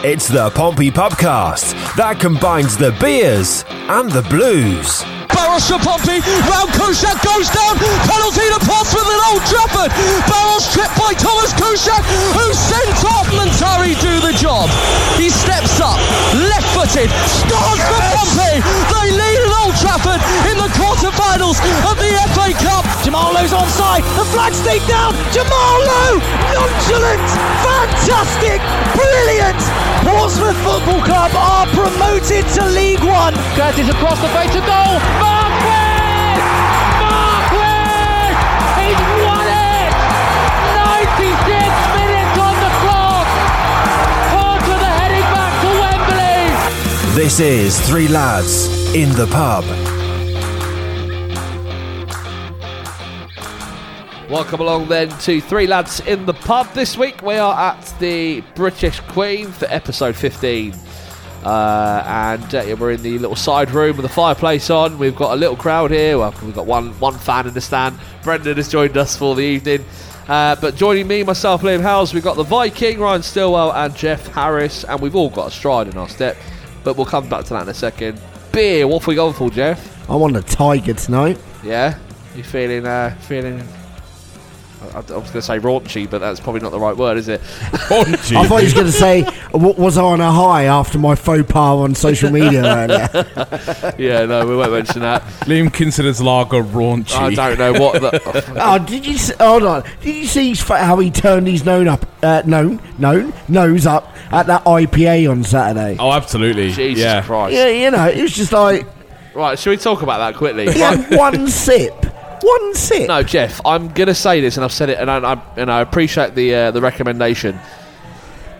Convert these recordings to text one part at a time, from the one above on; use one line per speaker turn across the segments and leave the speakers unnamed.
It's the Pompey Pubcast that combines the beers and the blues.
Baros Pompey, round Kuszczak goes down, penalty to Portsmouth at Old Trafford. Baros tripped by Tomasz Kuszczak, who sent off Muntari do the job. He steps up, left-footed, scores for Pompey. They lead at Old Trafford in the quarter-finals of the FA Cup.
Jamal Lowe's onside, the flag's stayed down. Jamal Lowe, nonchalant, fantastic, brilliant. Portsmouth Football Club are promoted to League One.
Curtis across the face of goal. Marquis! Marquis! He's won it! 96 minutes on the clock! Portsmouth are heading back to Wembley!
This is Three Lads in the Pub.
Welcome along then to Three Lads in the Pub. This week we are at the British Queen for episode 15. Uh, and uh, yeah, we're in the little side room with the fireplace on. We've got a little crowd here. Well, we've got one one fan in the stand. Brendan has joined us for the evening. Uh, but joining me, myself, Liam Howes, we've got the Viking, Ryan Stillwell, and Jeff Harris. And we've all got a stride in our step. But we'll come back to that in a second. Beer, what have we going for, Jeff?
I want a tiger tonight.
Yeah? You feeling, uh, feeling I, I was going to say raunchy, but that's probably not the right word, is it?
Raunchy. I thought he was going to say, w- was I on a high after my faux pas on social media earlier?
yeah, no, we won't mention that.
Liam considers lager raunchy.
I don't know what the.
oh, did you? See, hold on. Did you see how he turned his nose up? Uh, no, no, nose up at that IPA on Saturday.
Oh, absolutely.
Jesus
yeah.
Christ.
Yeah, you know, it was just like.
Right, should we talk about that quickly?
He had one sip. One sip.
No, Jeff, I'm going to say this, and I've said it, and I, I and I appreciate the uh, the recommendation.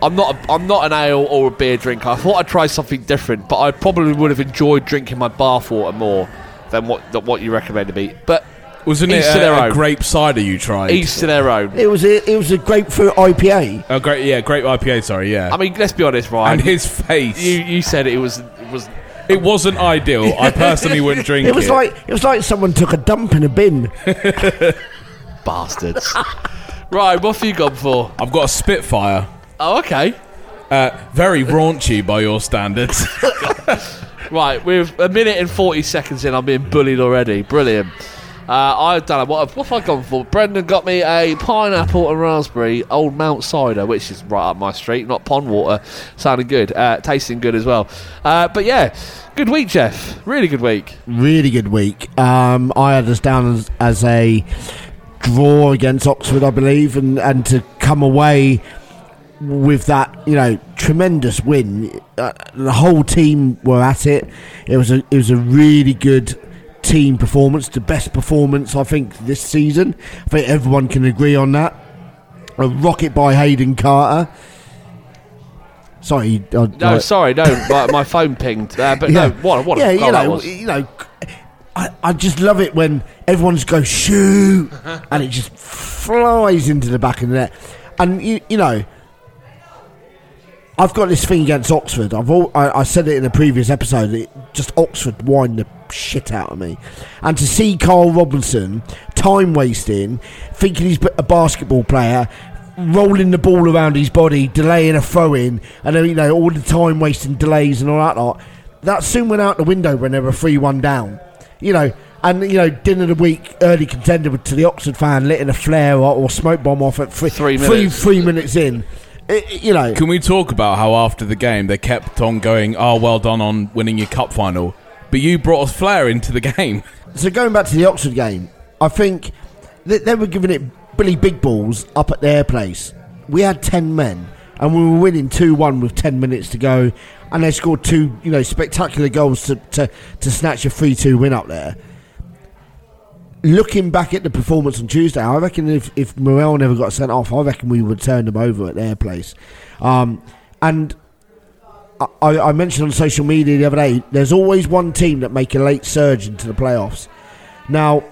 I'm not a, I'm not an ale or a beer drinker. I thought I'd try something different, but I probably would have enjoyed drinking my bathwater more than what than what you recommended me. But
wasn't
each
it
to their
a, a
own.
grape cider you tried?
Each to their own.
It was a, it was a grapefruit IPA.
Oh, great! Yeah, grape IPA. Sorry, yeah.
I mean, let's be honest, Ryan.
and his face.
you you said it was it was
it wasn't ideal. I personally wouldn't drink it.
It was like it was like someone took a dump in a bin.
bastards. right, what have you gone for?
I've got a Spitfire.
Oh, okay.
Uh, very raunchy by your standards.
Right, we're a minute and 40 seconds in. I'm being bullied already. Brilliant. Uh, I've done. What, have- what have I gone for? Brendan got me a pineapple and raspberry Old Mout cider, which is right up my street. Not pond water. Sounding good. Uh, tasting good as well. Uh, but yeah, good week, Jeff. Really good week.
Really good week. Um, I had us down as, as a draw against Oxford, I believe, and, and to come away with that, you know, tremendous win. Uh, the whole team were at it. It was a it was a really good team performance, the best performance I think this season. I think everyone can agree on that. A rocket by Hayden Carter. Sorry, I,
No,
I-
sorry, no. my, my phone pinged. Uh, but
yeah.
no, what, what
yeah,
a
you know,
was.
you know, I, I just love it when everyone's go shoot, and it just flies into the back of the net, and you, you know. I've got this thing against Oxford. I've all, I, I said it in a previous episode. It just Oxford wind the shit out of me, and to see Karl Robinson time wasting, thinking he's a basketball player, rolling the ball around his body, delaying a throw in, and then, you know all the time wasting delays and all that lot. That soon went out the window when they were three one down. You know, and you know, dinner of the week early contender to the Oxford fan, letting a flare or, or smoke bomb off at three,
Three
three,
minutes.
three minutes in. It- it- you know,
Can we talk about how after the game they kept on going, "Oh, well done on winning your cup final," but you brought us flare into the game.
so going back to the Oxford game, I think they were giving it Billy Big Balls up at their place. We had ten men, and we were winning two one with ten minutes to go, and they scored two, you know, spectacular goals to to, to snatch a three two win up there. Looking back at the performance on Tuesday, I reckon if if Morrell never got sent off, I reckon we would turn them over at their place, um, and. I, I mentioned on social media the other day. There's always one team that make a late surge into the playoffs. Now,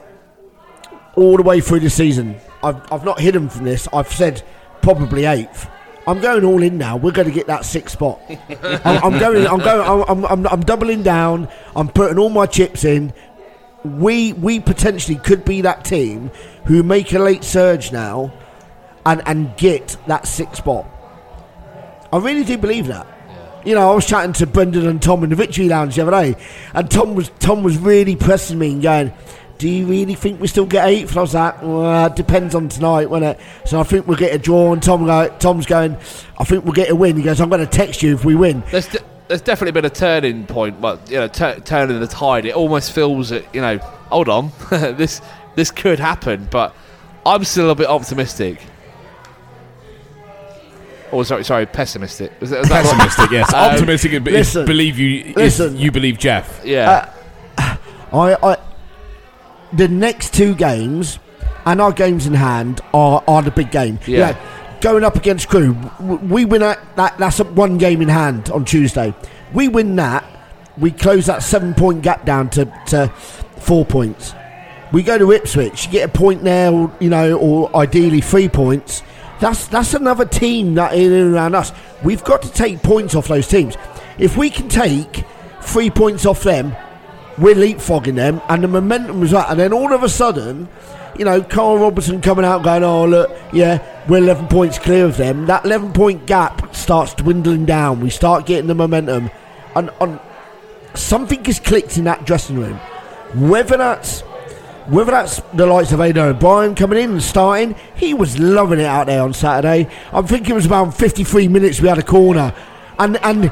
all the way through the season, I've, I've not hidden from this. I've said probably eighth. I'm going all in now. We're going to get that sixth spot. I'm, I'm going. I'm going. I'm, I'm, I'm doubling down. I'm putting all my chips in. We we potentially could be that team who make a late surge now, and and get that sixth spot. I really do believe that. You know, I was chatting to Brendan and Tom in the Victory Lounge the other day, and Tom was Tom was really pressing me and going, "Do you really think we still get eighth?" And I was like, "Well, it depends on tonight, won't it?" So I think we'll get a draw. And Tom go, Tom's going, "I think we'll get a win." He goes, "I'm going to text you if we win."
There's, de- there's definitely been a turning point, but you know, tur turning the tide. It almost feels that you know, hold on, this this could happen, but I'm still a bit optimistic. Oh, sorry, sorry, pessimistic. Was that, was that right?
Pessimistic, yes.
Um,
Optimistic is
listen,
believe you.
listen.
you believe Jeff.
Yeah,
I, I, the next two games and our games in hand are, are the big game.
Yeah.
You know, going up against Crewe, we win that, that. That's a one game in hand on Tuesday. We win that, we close that seven point gap down to, to four points. We go to Ipswich, get a point there, or, you know, or ideally three points. That's that's another team that in and around us. We've got to take points off those teams. If we can take three points off them, we're leapfrogging them, and the momentum was right. And then all of a sudden, you know, Carl Robertson coming out going, "Oh look, yeah, we're 11 points clear of them." That 11 point gap starts dwindling down. We start getting the momentum, and on something has clicked in that dressing room. Whether that's whether that's the likes of Aiden O'Brien coming in and starting, he was loving it out there on Saturday. I think it was about 53 minutes we had a corner, and and uh,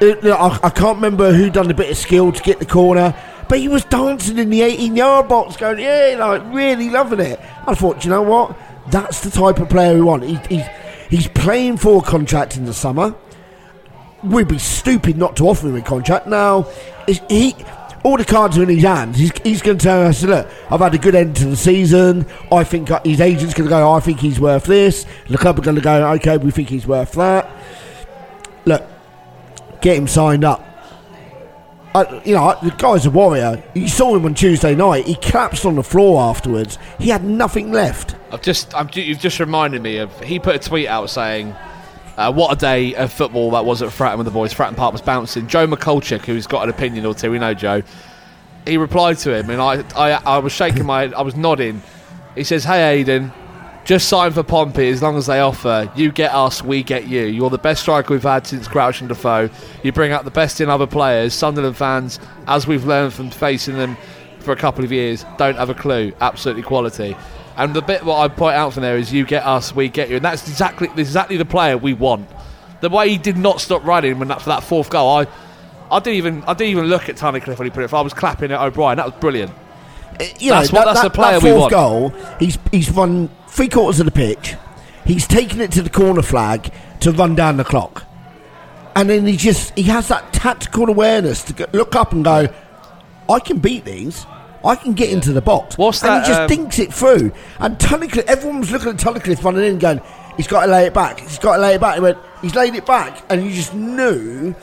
it, I, I can't remember who done the bit of skill to get the corner, but he was dancing in the 18 yard box, going yeah, like really loving it. I thought, you know what? That's the type of player we want. He, he's he's playing for a contract in the summer we'd be stupid not to offer him a contract. Now, he all the cards are in his hands. He's, he's going to tell us, look, I've had a good end to the season. I think uh, his agent's going to go, I think he's worth this. The club are going to go, okay, we think he's worth that. Look, get him signed up. You know, the guy's a warrior. You saw him on Tuesday night. He collapsed on the floor afterwards. He had nothing left.
I've just, I'm, you've just reminded me of. He put a tweet out saying, uh, "What a day of football that was at Fratton with the boys. Fratton Park was bouncing." Joe McCulchick, who's got an opinion or two, we know Joe. He replied to him, and I, I, I was shaking my head. I was nodding. He says, "Hey, Aiden." Just sign for Pompey as long as they offer. You get us, we get you. You're the best striker we've had since Crouch and Defoe. You bring out the best in other players. Sunderland fans, as we've learned from facing them for a couple of years, don't have a clue. Absolutely quality. And the bit what I point out from there is you get us, we get you. And that's exactly exactly the player we want. The way he did not stop running when that, for that fourth goal, I I didn't even I didn't even look at Tunnicliffe when he put it. I was clapping at O'Brien. That was brilliant.
Eh, you know,
That's what- that's the player we
fourth
want.
goal, he's he's run three quarters of the pitch. He's taken it to the corner flag to run down the clock, and then he just he has that tactical awareness to go, look up and go, I can beat these. I can get into the box.
What's
and
that,
he just
um,
dinks it through. And Tunnicliffe, everyone was looking at Tunnicliffe running in, going, "He's got to lay it back. He's got to lay it back." He went, "He's laid it back," and you just knew.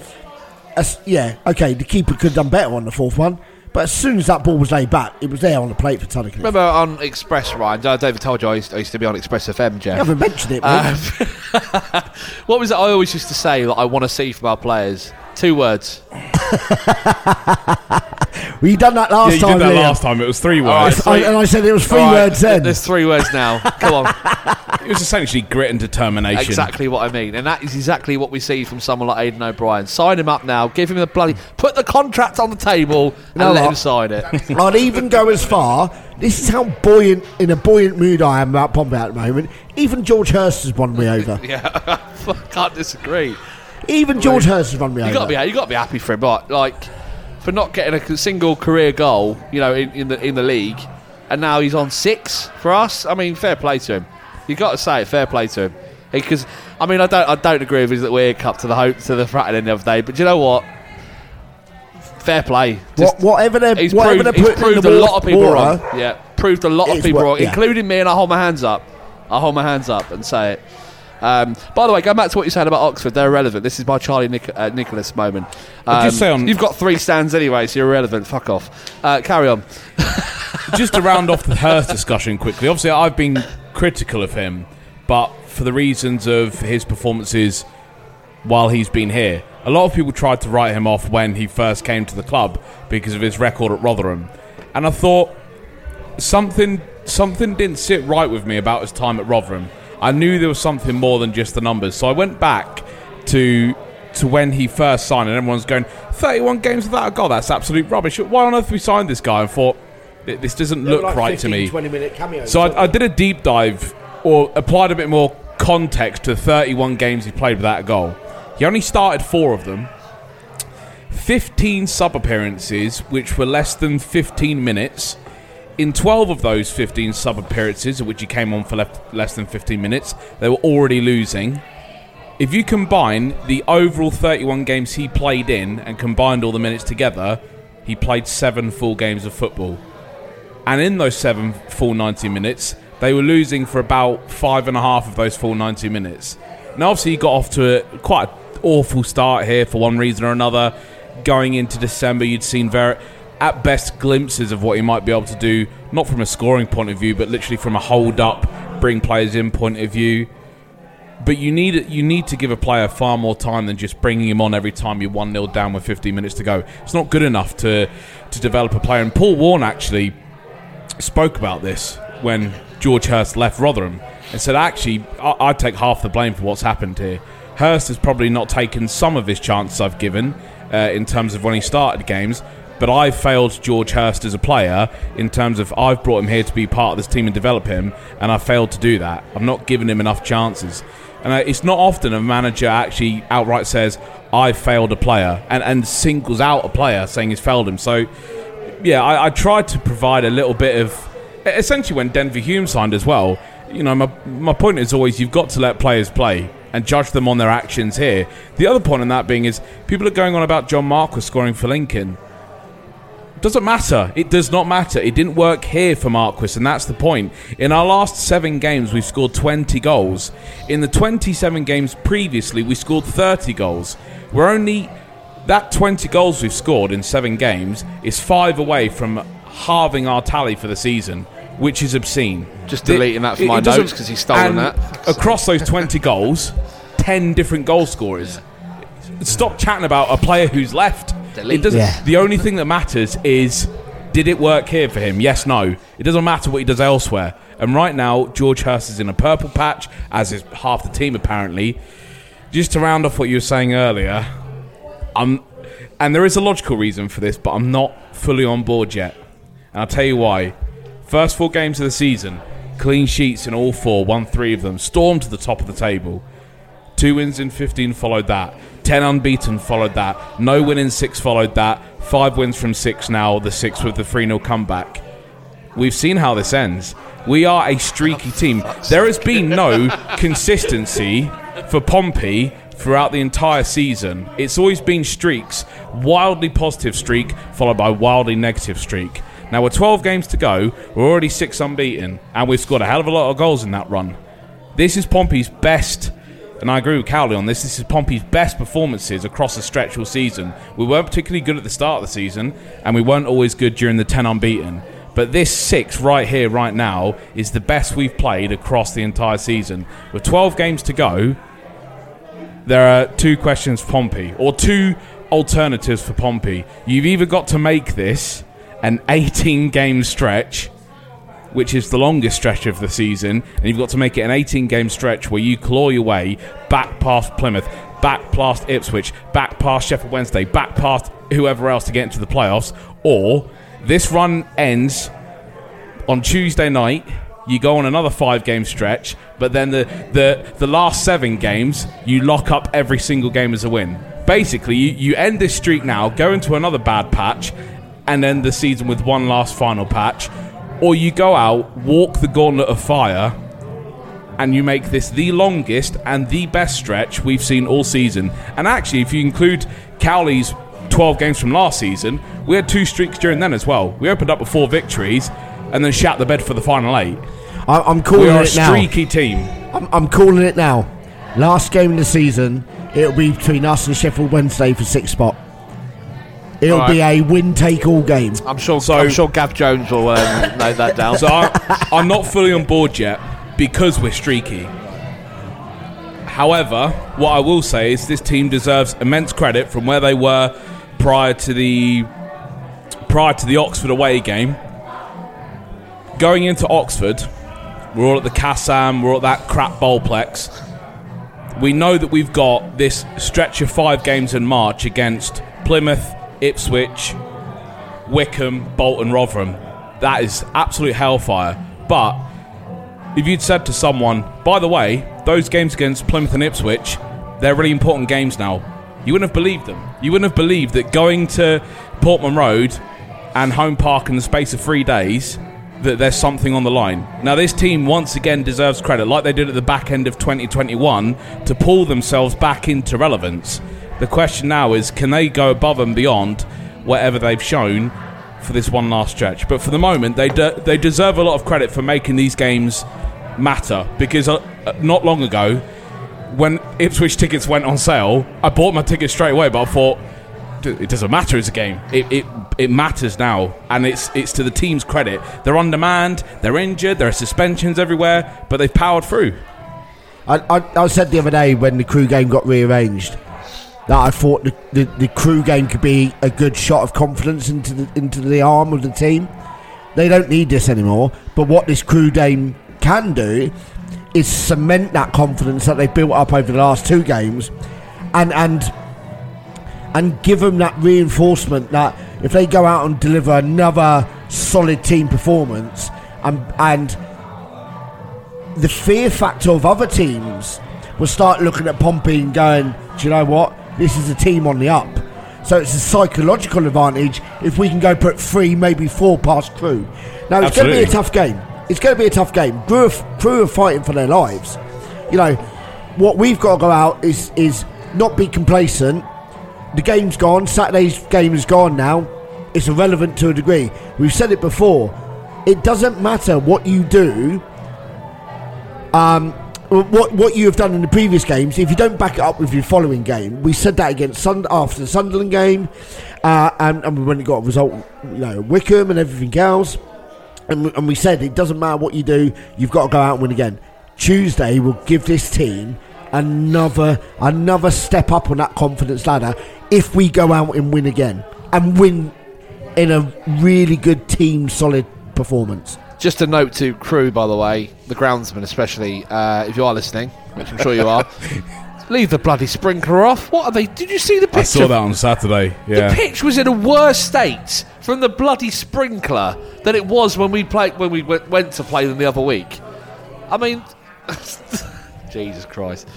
As, yeah, okay, the keeper could have done better on the fourth one, but as soon as that ball was laid back, it was there on the plate for Tunnicliffe.
Remember on Express, Ryan? uh, David told you I used, I used to be on Express FM, Jeff.
You haven't mentioned it, mate.
what was it I always used to say that I want to see from our players? Two words.
Well, you done that last
Yeah,
last
you
time,
did that
Liam.
last time. It was three
All
words.
right.
I- and I said it was three
All right,
words then.
There's three words now. Come on.
It was essentially grit and determination.
Exactly what I mean, and that is exactly what we see from someone like Aiden O'Brien. Sign him up now. Give him the bloody. Put the contract on the table and
know
let
what?
him sign it.
I'd even go as far. This is how buoyant, in a buoyant mood I am about Pompey at the moment. Even George Hirst has won me over.
yeah, I can't disagree.
Even George Hirst has run me
You
over.
got to be. You got to be happy for him, right? Like for not getting a single career goal, you know, in, in the in the league, and now he's on six for us. I mean, fair play to him. You got to say it. Fair play to him. Because I mean, I don't. I don't agree with his that we're cup to the hope to the frat end of the day. But you know what? Fair play.
What, whatever they're,
He's
whatever
proved,
they're
he's
putting in the
a lot of people
water,
wrong. Yeah, proved a lot of
It's
people wrong,
yeah.
including me, and I hold my hands up. I hold my hands up and say it. Um, by the way, going back to what you said about Oxford, they're irrelevant. This is my Charlie Nic- uh, Nicholas moment. Um,
just say on-
you've got three stands anyway, so you're irrelevant. Fuck off. Uh, carry on.
just to round off the Hirst discussion quickly, obviously I've been critical of him, but for the reasons of his performances while he's been here. A lot of people tried to write him off when he first came to the club because of his record at Rotherham. And I thought something something didn't sit right with me about his time at Rotherham. I knew there was something more than just the numbers. So I went back to to when he first signed and everyone's going 31 games without a goal. That's absolute rubbish. Why on earth we signed this guy? And thought this doesn't look
like
right to me.
20 minute cameos,
So I, I did a deep dive, or applied a bit more context to 31 games he played without a goal. He only started four of them. 15 sub appearances, which were less than 15 minutes. In 12 of those 15 sub appearances, which he came on for less than 15 minutes, they were already losing. If you combine the overall 31 games he played in and combined all the minutes together, he played seven full games of football. And in those seven full 90 minutes, they were losing for about five and a half of those full 90 minutes. Now, obviously, he got off to a quite an awful start here for one reason or another. Going into December, you'd seen very, at best, glimpses of what he might be able to do, not from a scoring point of view, but literally from a hold up, bring players in point of view. But you need you need to give a player far more time than just bringing him on every time you're one 0 down with 15 minutes to go. It's not good enough to to develop a player. And Paul Warne actually spoke about this when George Hirst left Rotherham and said, actually, I'd take half the blame for what's happened here. Hirst has probably not taken some of his chances I've given uh, in terms of when he started games, but I've failed George Hirst as a player in terms of I've brought him here to be part of this team and develop him, and I failed to do that. I've not given him enough chances. And uh, it's not often a manager actually outright says, I failed a player, and, and singles out a player saying he's failed him. So, yeah, I, I tried to provide a little bit of. Essentially, when Denver Hume signed as well, you know, my, my point is always you've got to let players play and judge them on their actions here. The other point in that being is people are going on about John Marquis scoring for Lincoln. Doesn't matter. It does not matter. It didn't work here for Marquis, and that's the point. In our last seven games, we've scored 20 goals. In the 27 games previously, we scored 30 goals. We're only. That 20 goals we've scored in seven games is five away from halving our tally for the season, which is obscene.
Just deleting that from my notes 'cause he's stolen that.
Across those 20 goals, 10 different goal scorers. Stop chatting about a player who's left.
Delete.
It doesn't.
Yeah.
The only thing that matters is did it work here for him? Yes, no. It doesn't matter what he does elsewhere. And right now, George Hirst is in a purple patch, as is half the team apparently. Just to round off what you were saying earlier, I'm, and there is a logical reason for this, but I'm not fully on board yet. And I'll tell you why. First four games of the season, clean sheets in all four, won three of them, stormed to the top of the table. Two wins in 15 followed that. 10 unbeaten followed that. No win in six followed that. Five wins from six now, the six with the 3 0 comeback. We've seen how this ends. We are a streaky oh, team. There has been no consistency for Pompey throughout the entire season. It's always been streaks, wildly positive streak, followed by wildly negative streak. Now we're 12 games to go, we're already six unbeaten, and we've scored a hell of a lot of goals in that run. This is Pompey's best, and I agree with Cowley on this. This is Pompey's best performances across the stretch all season. We weren't particularly good at the start of the season, and we weren't always good during the 10 unbeaten. But this six right here, right now, is the best we've played across the entire season. With 12 games to go, there are two questions for Pompey, or two alternatives for Pompey. You've either got to make this an 18 game stretch, which is the longest stretch of the season, and you've got to make it an 18 game stretch where you claw your way back past Plymouth, back past Ipswich, back past Sheffield Wednesday, back past whoever else to get into the playoffs, or this run ends on Tuesday night. You go on another five game stretch, but then the, the, the last seven games, you lock up every single game as a win. Basically, you, you end this streak now, go into another bad patch, and end the season with one last final patch. Or you go out, walk the gauntlet of fire, and you make this the longest and the best stretch we've seen all season. And actually, if you include Cowley's 12 games from last season, we had two streaks during then as well. We opened up with four victories and then shat the bed for the final eight.
I, I'm calling
We are a
it now.
streaky team.
I'm, I'm calling it now. Last game of the season, it'll be between us and Sheffield Wednesday for sixth spot. It'll
Alright.
be a win take all game.
I'm sure.
So-
I'm sure Gav Jones will um, note that down.
So I, I'm not fully on board yet because we're streaky. However, what I will say is this team deserves immense credit from where they were prior to the prior to the Oxford away game. Going into Oxford, we're all at the Kassam, we're at that crap bowlplex. We know that we've got this stretch of five games in March against Plymouth, Ipswich, Wycombe, Bolton, Rotherham. That is absolute hellfire. But if you'd said to someone, by the way, those games against Plymouth and Ipswich, they're really important games now, you wouldn't have believed them. You wouldn't have believed that going to Portman Road and Home Park in the space of three days, that there's something on the line. Now, this team once again deserves credit, like they did at the back end of 2021, to pull themselves back into relevance. The question now is can they go above and beyond whatever they've shown for this one last stretch? But for the moment, they, de- they deserve a lot of credit for making these games matter because uh, uh, not long ago, when Ipswich tickets went on sale, I bought my ticket straight away, but I thought, it doesn't matter as a game. It, it it matters now, and it's it's to the team's credit. They're on demand, they're injured, there are suspensions everywhere, but they've powered through.
I, I, I said the other day when the Crewe game got rearranged that I thought the, the, the Crewe game could be a good shot of confidence into the into the arm of the team. They don't need this anymore. But what this Crewe game can do is cement that confidence that they've built up over the last two games, and and and give them that reinforcement that if they go out and deliver another solid team performance and and the fear factor of other teams will start looking at Pompey and going, do you know what? This is a team on the up. So it's a psychological advantage if we can go put three, maybe four past Crewe. Now it's going to be a tough game. It's going to be a tough game. Crewe are, Crewe are fighting for their lives. You know, what we've got to go out is is not be complacent. The game's gone. Saturday's game is gone now. It's irrelevant to a degree. We've said it before. It doesn't matter what you do um, what what you have done in the previous games, if you don't back it up with your following game, we said that against Sund- after the Sunderland game, uh, and, and when it got a result, you know, Wycombe and everything else, and, and we said it doesn't matter what you do, you've got to go out and win again. Tuesday will give this team another another step up on that confidence ladder if we go out and win again and win in a really good team solid performance.
Just a note to Crewe, by the way, the groundsman especially, uh, if you are listening, which I'm sure you are. Leave the bloody sprinkler off. What are they? Did you see the picture?
I saw that on Saturday. Yeah.
The pitch was in a worse state from the bloody sprinkler than it was when we played when we went, went to play them the other week. I mean, Jesus Christ.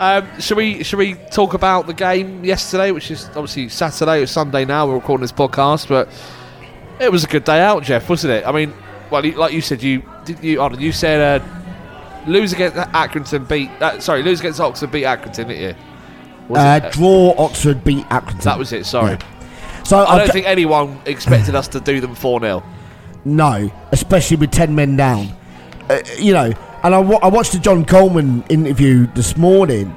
Um, should we should we talk about the game yesterday, which is obviously Saturday or Sunday now? We're recording this podcast, but it was a good day out, Jeff, wasn't it? I mean, well, you- like you said, you did you you said uh, lose against Accrington, beat uh, sorry, lose against Oxford, beat Accrington, didn't you?
Uh, draw Oxford, beat Accrington.
that was it. Sorry.
So
I
I've
don't
d-
think anyone expected us to do them 4 0.
no, especially with ten men down. Uh, you know, and I, wa- I watched the John Coleman interview this morning,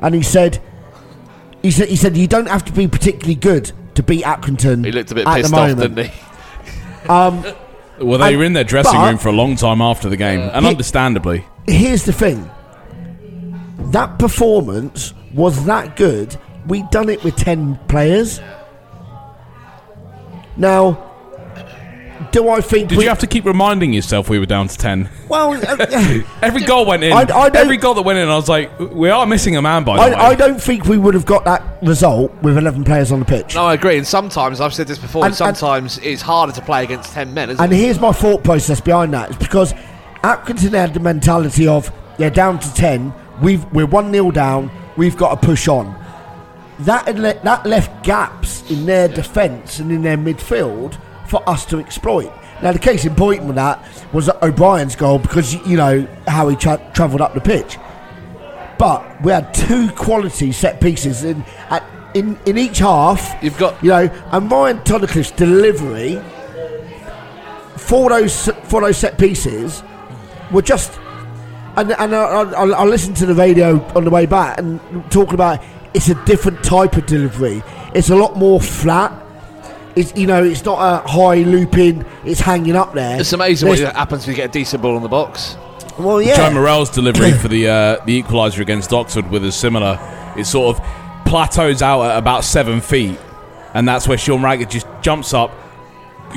and he said, he said, he said you don't have to be particularly good to beat Accrington.
He looked a bit pissed off, didn't he?
Um,
Well, they
And-
were in their dressing room for a long time after the game, and
He-
understandably.
here's the thing: that performance was that good we done it with ten players. Now, do I think
Did
we,
you have to keep reminding yourself we were down to 10?
Well, uh,
Every goal went in.
I- I
Every goal that went in, I was like, we are missing a man by the way.
I, I don't think we would have got that result with eleven players on the pitch.
No, I agree. And sometimes I've said this before.
And- and-
sometimes it's harder to play against ten men, isn't
And
it?
here's my thought process behind that. It's because Accrington had the mentality of they're down to ten. We've we're one 0 down. We've got to push on. That had le- that left gaps in their defence and in their midfield for us to exploit. Now the case in point with that was O'Brien's goal because you know how he tra- travelled up the pitch. But we had two quality set pieces in at, in in each half.
You've got-
you know, and Ryan Tunnicliffe's delivery for those for those set pieces were just. And, and I, I, I listened to the radio on the way back and talking about it's a different type of delivery. It's a lot more flat. It's you know it's not a high looping. It's hanging up there.
It's amazing what happens when you get a decent ball in the box.
Well, yeah.
Joe Morrell's delivery for the uh, the equaliser against Oxford with a similar. It sort of plateaus out at about seven feet, and that's where Sean Raggett just jumps up,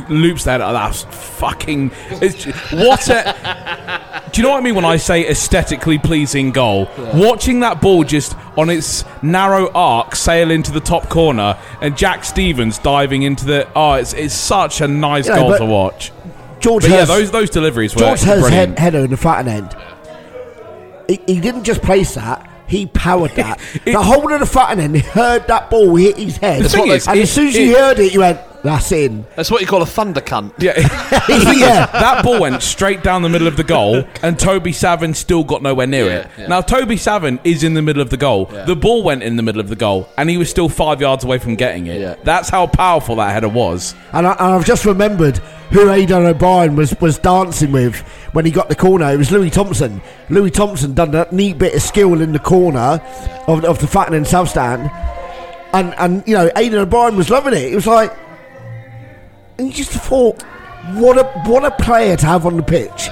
loops that. That's fucking. It's, what a. Do you know what I mean when I say aesthetically pleasing goal? Watching that ball just on its narrow arc sail into the top corner, and Jack Stevens diving into the. Oh, it's it's such a nice
Yeah,
goal to watch.
George
But yeah, those those deliveries were
George
brilliant.
head, header in the flat end. He, he didn't just place that. He powered that.
It-
the whole of the flat end, he heard that ball hit his head.
The thing is,
and
it-
as soon as you heard it, you went, "That's in."
That's what you call a thunder cunt.
Yeah. The thing is,
Yeah.
that ball went straight down the middle of the goal, and Toby Savin still got nowhere near
Yeah,
it.
yeah.
Now, Toby Savin is in the middle of the goal. The ball went in the middle of the goal, and he was still five yards away from getting it.
Yeah.
That's how powerful that header was.
And, I, and I've just remembered who Aiden O'Brien was, was dancing with when he got the corner. It was Louis Thompson. Louis Thompson done that neat bit of skill in the corner of, of the Fratton and South Stand. And, and, you know, Aiden O'Brien was loving it. It was like, and you just thought, what a what a player to have on the pitch.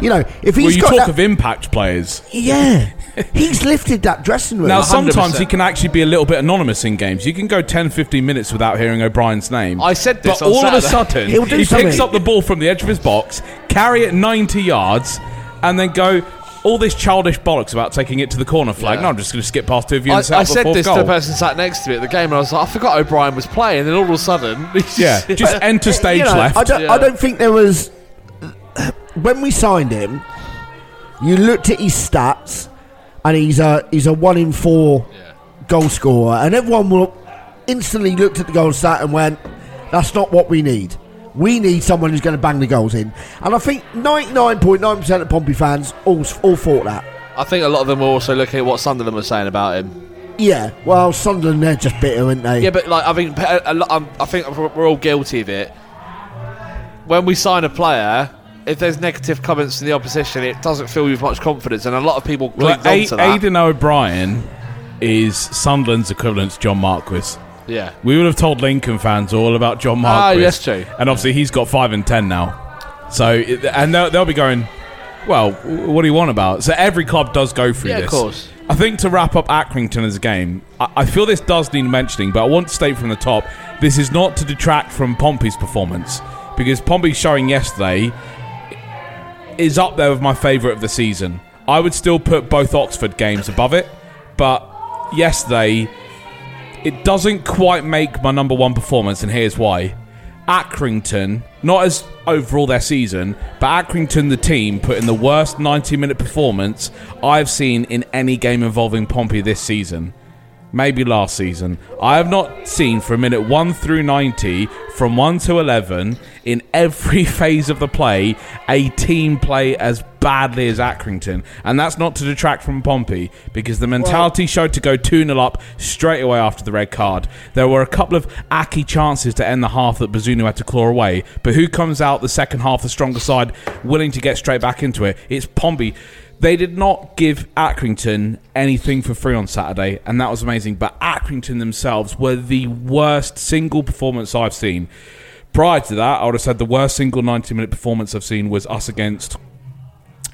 You know, if he's
well, you
got
talk
that,
of impact players.
yeah, he's lifted that dressing room.
Now, sometimes
100%.
he can actually be a little bit anonymous in games. You can go 10, 15 minutes without hearing O'Brien's name.
I said this
But
on
all of a sudden,
He'll do
he
something.
picks up the ball from the edge of his box, carry it 90 yards, and then go all this childish bollocks about taking it to the corner flag.
Yeah.
No, I'm just going to skip past two of you
I,
and set
I said this
goal.
to the person sat next to me at the game, and I was like, I forgot O'Brien was playing, and then all of a sudden,
Yeah, just enter stage
You know,
left.
I don't,
Yeah.
I don't think there was. When we signed him, you looked at his stats, and he's a he's a one in four goal scorer, and everyone will instantly looked at the goal stat and went, "That's not what we need. We need someone who's going to bang the goals in." And I think ninety nine point nine percent of Pompey fans all all thought that.
I think a lot of them were also looking at what Sunderland was saying about him.
Yeah, well, Sunderland they're just bitter, aren't they?
Yeah, but like I think a, a lot, um, I think we're all guilty of it. When we sign a player, if there's negative comments from the opposition, it doesn't fill you with much confidence, and a lot of people
Well,
clicked
A-
onto that.
Aiden O'Brien is Sunderland's equivalent to John Marquis.
Yeah,
We would have told Lincoln fans all about John
Ah,
Marquis.
yes, true.
And obviously, he's got five and ten now. So, it- and they'll, they'll be going, well, w- what do you want about? So every club does go through
Yeah,
this.
of course.
I think to wrap up Accrington as a game, I, I feel this does need mentioning, but I want to state from the top, this is not to detract from Pompey's performance because Pompey's showing yesterday is up there with my favourite of the season. I would still put both Oxford games above it, but yesterday it doesn't quite make my number one performance, and here's why. Accrington, not as overall their season, but Accrington, the team, put in the worst 90 minute performance I've seen in any game involving Pompey this season. Maybe last season. I have not seen from minute 1 through 90, from 1 to 11, in every phase of the play, a team play as badly as Accrington. And that's not to detract from Pompey, because the mentality showed to go 2 0 up straight away after the red card. There were a couple of Accy chances to end the half that Bazunu had to claw away, but who comes out the second half, the stronger side, willing to get straight back into it? It's Pompey. They did not give Accrington anything for free on Saturday, and that was amazing. But Accrington themselves were the worst single performance I've seen. Prior to that, I would have said the worst single 90 minute performance I've seen was us against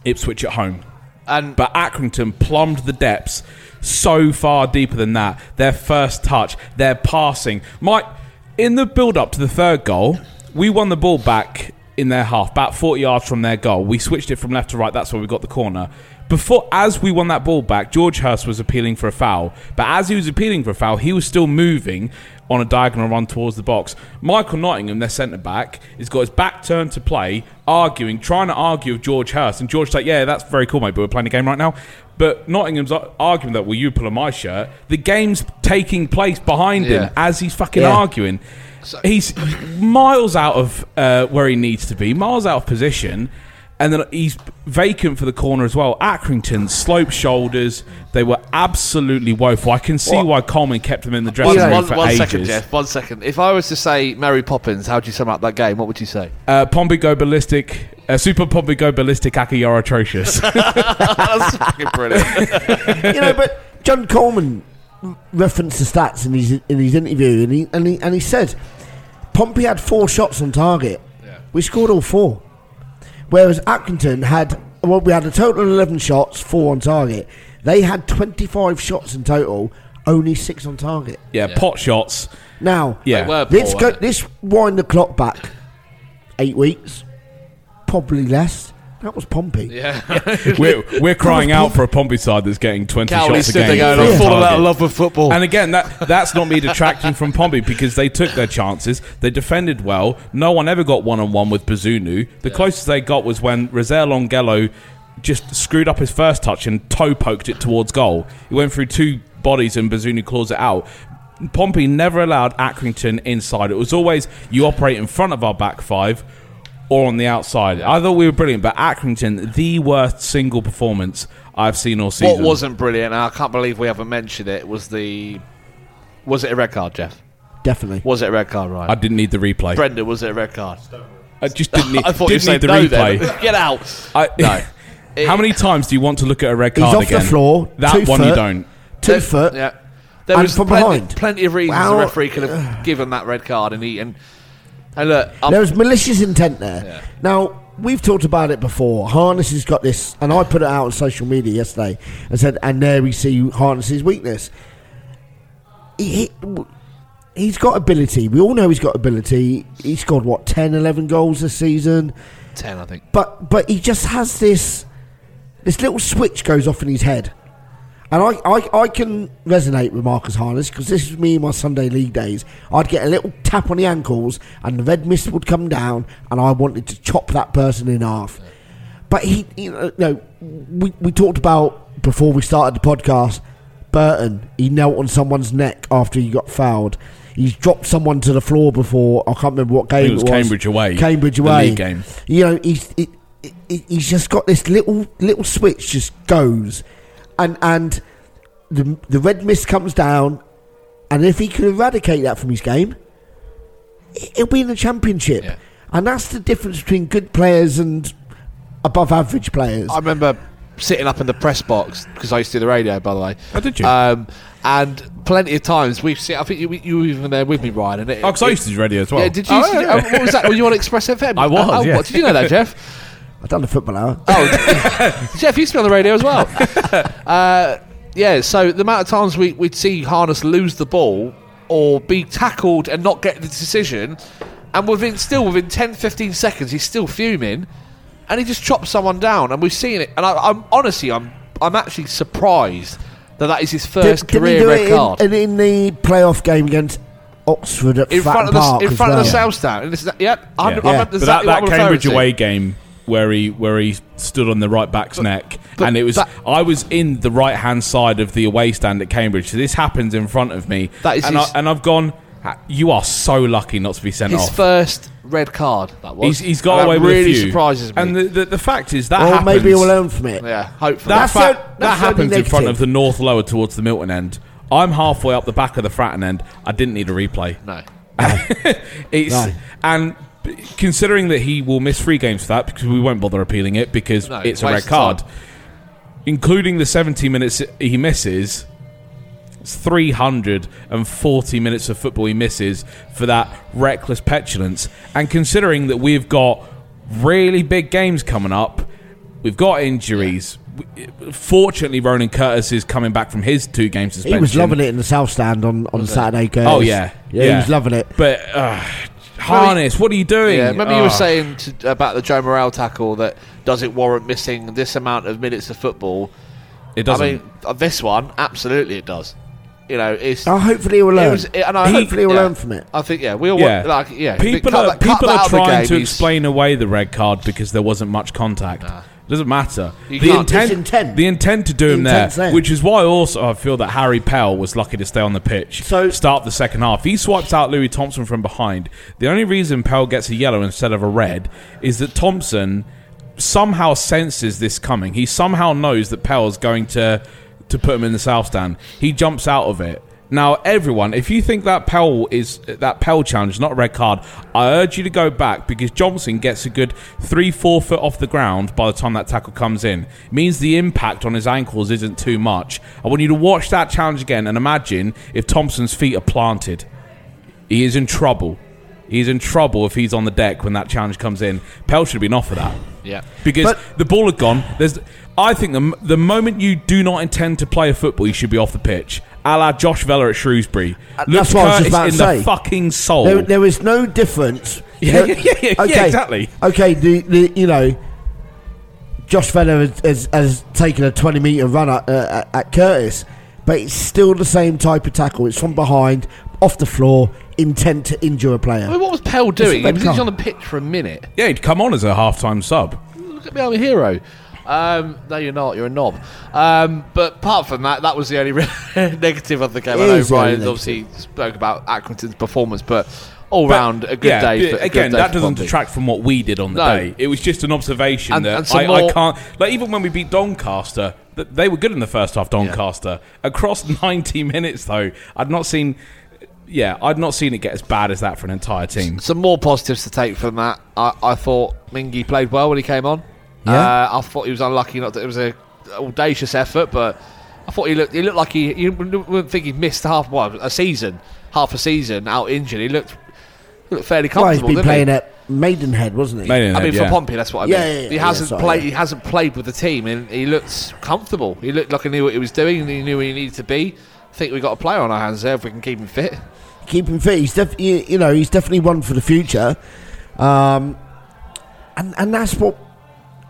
Ipswich at home.
and
But Accrington plumbed the depths so far deeper than that. Their first touch, their passing. Mike, in the build up to the third goal, we won the ball back in their half, about 40 yards from their goal. We switched it from left to right. That's where we got the corner. Before, as we won that ball back, George Hirst was appealing for a foul. But as he was appealing for a foul, he was still moving on a diagonal run towards the box. Michael Nottingham, their centre back, has got his back turned to play, arguing, trying to argue with George Hirst. And George's like, "Yeah, that's very cool, mate, but we're playing a game right now." But Nottingham's ar- arguing that, "Well, you pull on my shirt." The game's taking place behind
Yeah.
him as he's fucking
Yeah.
arguing. He's miles out of uh, where he needs to be, miles out of position. And then he's vacant for the corner as well. Accrington, slope shoulders. They were absolutely woeful. I can see
What?
why Coleman kept them in the
One,
dressing room
one-
for
one
ages.
second, Jeff. One second. If I was to say Mary Poppins, how do you sum up that game? What would you say?
Uh, Pompey go ballistic. Uh, Super Pompey go ballistic. Accy, you're atrocious.
That's fucking brilliant.
you know, but John Coleman referenced the stats in his in his interview, and he and he and he said Pompey had four shots on target. We scored all four, whereas Accrington had well, we had a total of eleven shots, four on target. They had twenty five shots in total, only six on target.
yeah, pot shots.
Now,
Yeah.
They
let's go. Let's wind the clock back eight weeks, probably less. That was Pompey.
Yeah.
We're, we're crying out for a Pompey side that's getting 20
Cowley
shots a
stood
game.
there going,
from
I'm falling out of love with football.
And again, that that's not me detracting from Pompey because they took their chances. They defended well. No one ever got one on one with Bazunu. The closest they got was when Rosaire Longelo just screwed up his first touch and toe poked it towards goal. He went through two bodies and Bazunu claws it out. Pompey never allowed Accrington inside. It was always you operate in front of our back five or on the outside. I thought we were brilliant, but Accrington, the worst single performance I've seen all season.
what wasn't brilliant, and I can't believe we haven't mentioned it, was the. Was it a red card, Jeff?
Definitely.
Was it a red card, right?
I didn't need the replay.
Brendan, was it a red card?
I just didn't need,
I thought you
didn't
said
need the
no
replay.
then. Get out.
I,
No.
How many times do you want to look at a red
He's
card
off the floor,
That
two
one you don't.
Two
There-
foot.
Yeah. There
And
was
from
plenty,
behind.
plenty of reasons
Wow.
the referee could have given that red card, and he and and uh, look, I'm,
There was malicious intent there.
Yeah.
Now we've talked about it before. Harness has got this, and I put it out on social media yesterday and said, and there we see Harness's weakness. He, he, he's got ability. We all know he's got ability. He scored what 10, 11 goals this season,
ten, I think.
but but he just has this this little switch goes off in his head. And I, I, I can resonate with Marcus Harness because this is me in my Sunday league days. I'd get a little tap on the ankles and the red mist would come down and I wanted to chop that person in half. But he, you uh, know, we, we talked about before we started the podcast, Burton, he knelt on someone's neck after he got fouled. He's dropped someone to the floor before. I can't remember what game
it was Cambridge away.
Cambridge away.
league game.
You know, he's it, it, he's just got this little little switch just goes, and and the the red mist comes down, and if he can eradicate that from his game, he- he'll be in the championship.
Yeah.
And that's the difference between good players and above average players.
I remember sitting up in the press box because I used to do the radio, by the way.
Oh, did you?
Um, and plenty of times we've seen. I think you, you were even there with me, Ryan. And it,
Oh, because I
it-
used to do radio as well.
Yeah, did you?
Oh,
did you- uh, what was that? Were you on Express FM?
I was,
Oh,
yeah.
what, did you know that, Jeff?
I've done the football hour.
Oh, Jeff used to be on the radio as well. uh, yeah, so the amount of times we, we'd see Harness lose the ball or be tackled and not get the decision, and within still within 10, 15 seconds, he's still fuming, and he just chops someone down, and we've seen it. And I, I'm honestly, I'm I'm actually surprised that that is his first
Did- didn't he
career
do
red
it in-
card.
In, in the playoff game against Oxford at
in
Fratton
front of the
Park
in
as
front of the
well.
South Stand. And this is, yep, I,
Yeah.
I remember
But that, that
what I'm referring
Cambridge away game where he where he stood on the right back's neck,
but
and it was
that-
I was in the right hand side of the away stand at Cambridge. So this happens in front of me,
That is
and,
his-
I, and I've gone. You are so lucky not to be sent
His
off.
first red card. That was.
He's, he's got
And
away
that
with
really
a few.
surprises me.
And the, the, the fact is that
Or
happens.
maybe he'll learn from it.
yeah, hopefully.
That,
That's
fa-
the-
that
that's the
happens in front of the north lower towards the Milton end. I'm halfway up the back of the Fratton end. I didn't need a replay.
no.
It's
No.
and considering that he will miss three games for that because we won't bother appealing it because
No,
it's a red card,
time.
including the 70 minutes he misses. It's 340 minutes of football he misses for that reckless petulance. And considering that we've got really big games coming up, We've got injuries. W- Fortunately, Ronan Curtis is coming back from his two games suspension.
He was loving it in the South Stand on, on Saturday. Curtis.
Oh yeah,
yeah, he was loving it.
But uh, Harness, what are you doing?
Yeah, remember you
Oh.
were saying to, about the Joe Morrell tackle that does it warrant missing this amount of minutes of football?
it doesn't.
I mean, uh, this one, absolutely, it does. You know, it's.
Oh, hopefully he will
it
learn.
was- it- and I
He- hopefully he will
yeah.
learn from it.
I think yeah, we all
yeah,
want, like yeah.
People
cut
are
cut
people are
out of the
trying
game,
to
he's-
explain away the red card because there wasn't much contact. It doesn't matter.
You
the
can't-
intent,
It's intent.
the intent to do him there,
intent's there.
which is why also I feel that Harry Pell was lucky to stay on the pitch.
So-
start the second half. He swipes out Louis Thompson from behind. The only reason Pell gets a yellow instead of a red is that Thompson somehow senses this coming. He somehow knows that Pell's going to to put him in the south stand. He jumps out of it. Now, everyone, if you think that Pell is that Pell challenge is not a red card, I urge you to go back because Johnson gets a good three, four foot off the ground by the time that tackle comes in. It means the impact on his ankles isn't too much. I want you to watch that challenge again and imagine if Thompson's feet are planted. He is in trouble. He's in trouble if he's on the deck when that challenge comes in. Pell should have been off for that
Yeah.
because
But-
the ball had gone. There's, I think the the moment you do not intend to play a football, you should be off the pitch. A la Josh Vela at Shrewsbury.
that's
Looks
what I was just
Curtis
about to
in
say.
the fucking soul.
There, there is no difference.
Yeah, yeah, yeah, yeah, exactly.
Okay, the, the you know, Josh Fenner has, has, has taken a 20 metre run at, uh, at- at Curtis, but it's still the same type of tackle. It's from behind, off the floor, intent to injure a player.
I mean, what was Pell doing? He was
card.
on the pitch for a minute.
yeah, he'd come on as a half-time sub.
Look at me, I'm a hero. Um, no, you're not. You're a knob. Um, but apart from that, that was the only re- negative of the game. I
It
know
is the
Ryan
negative.
obviously spoke about Accrington's performance, but all
But,
round a good
yeah,
day. For,
again,
good day
that
for
doesn't
Pompey.
detract from what we did on the
No.
day. It was just an observation
And-
that
and some
I, I can't. Like even when we beat Doncaster, they were good in the first half. Doncaster across 90 minutes, though, I'd not seen. Yeah, I'd not seen it get as bad as that for an entire team.
Some more positives to take from that. I, I thought Mingi played well when he came on.
Yeah.
Uh, I thought he was unlucky. Not that it was a audacious effort, but I thought he looked. He looked like he. You wouldn't think he'd missed half well, a season, half a season out injured. He looked, he looked fairly
Well, he's
comfortable.
been
didn't
playing
he?
at Maidenhead, wasn't he?
Maidenhead,
I mean,
yeah.
for Pompey, that's what I mean.
Yeah, yeah, yeah,
he hasn't
sorry,
played.
yeah.
He hasn't played with the team, and he looks comfortable. He looked like he knew what he was doing, and he knew where he needed to be. I think we have got a player on our hands there if we can keep him fit.
keep him fit. He's def- you, you know he's definitely one for the future, um, and and that's what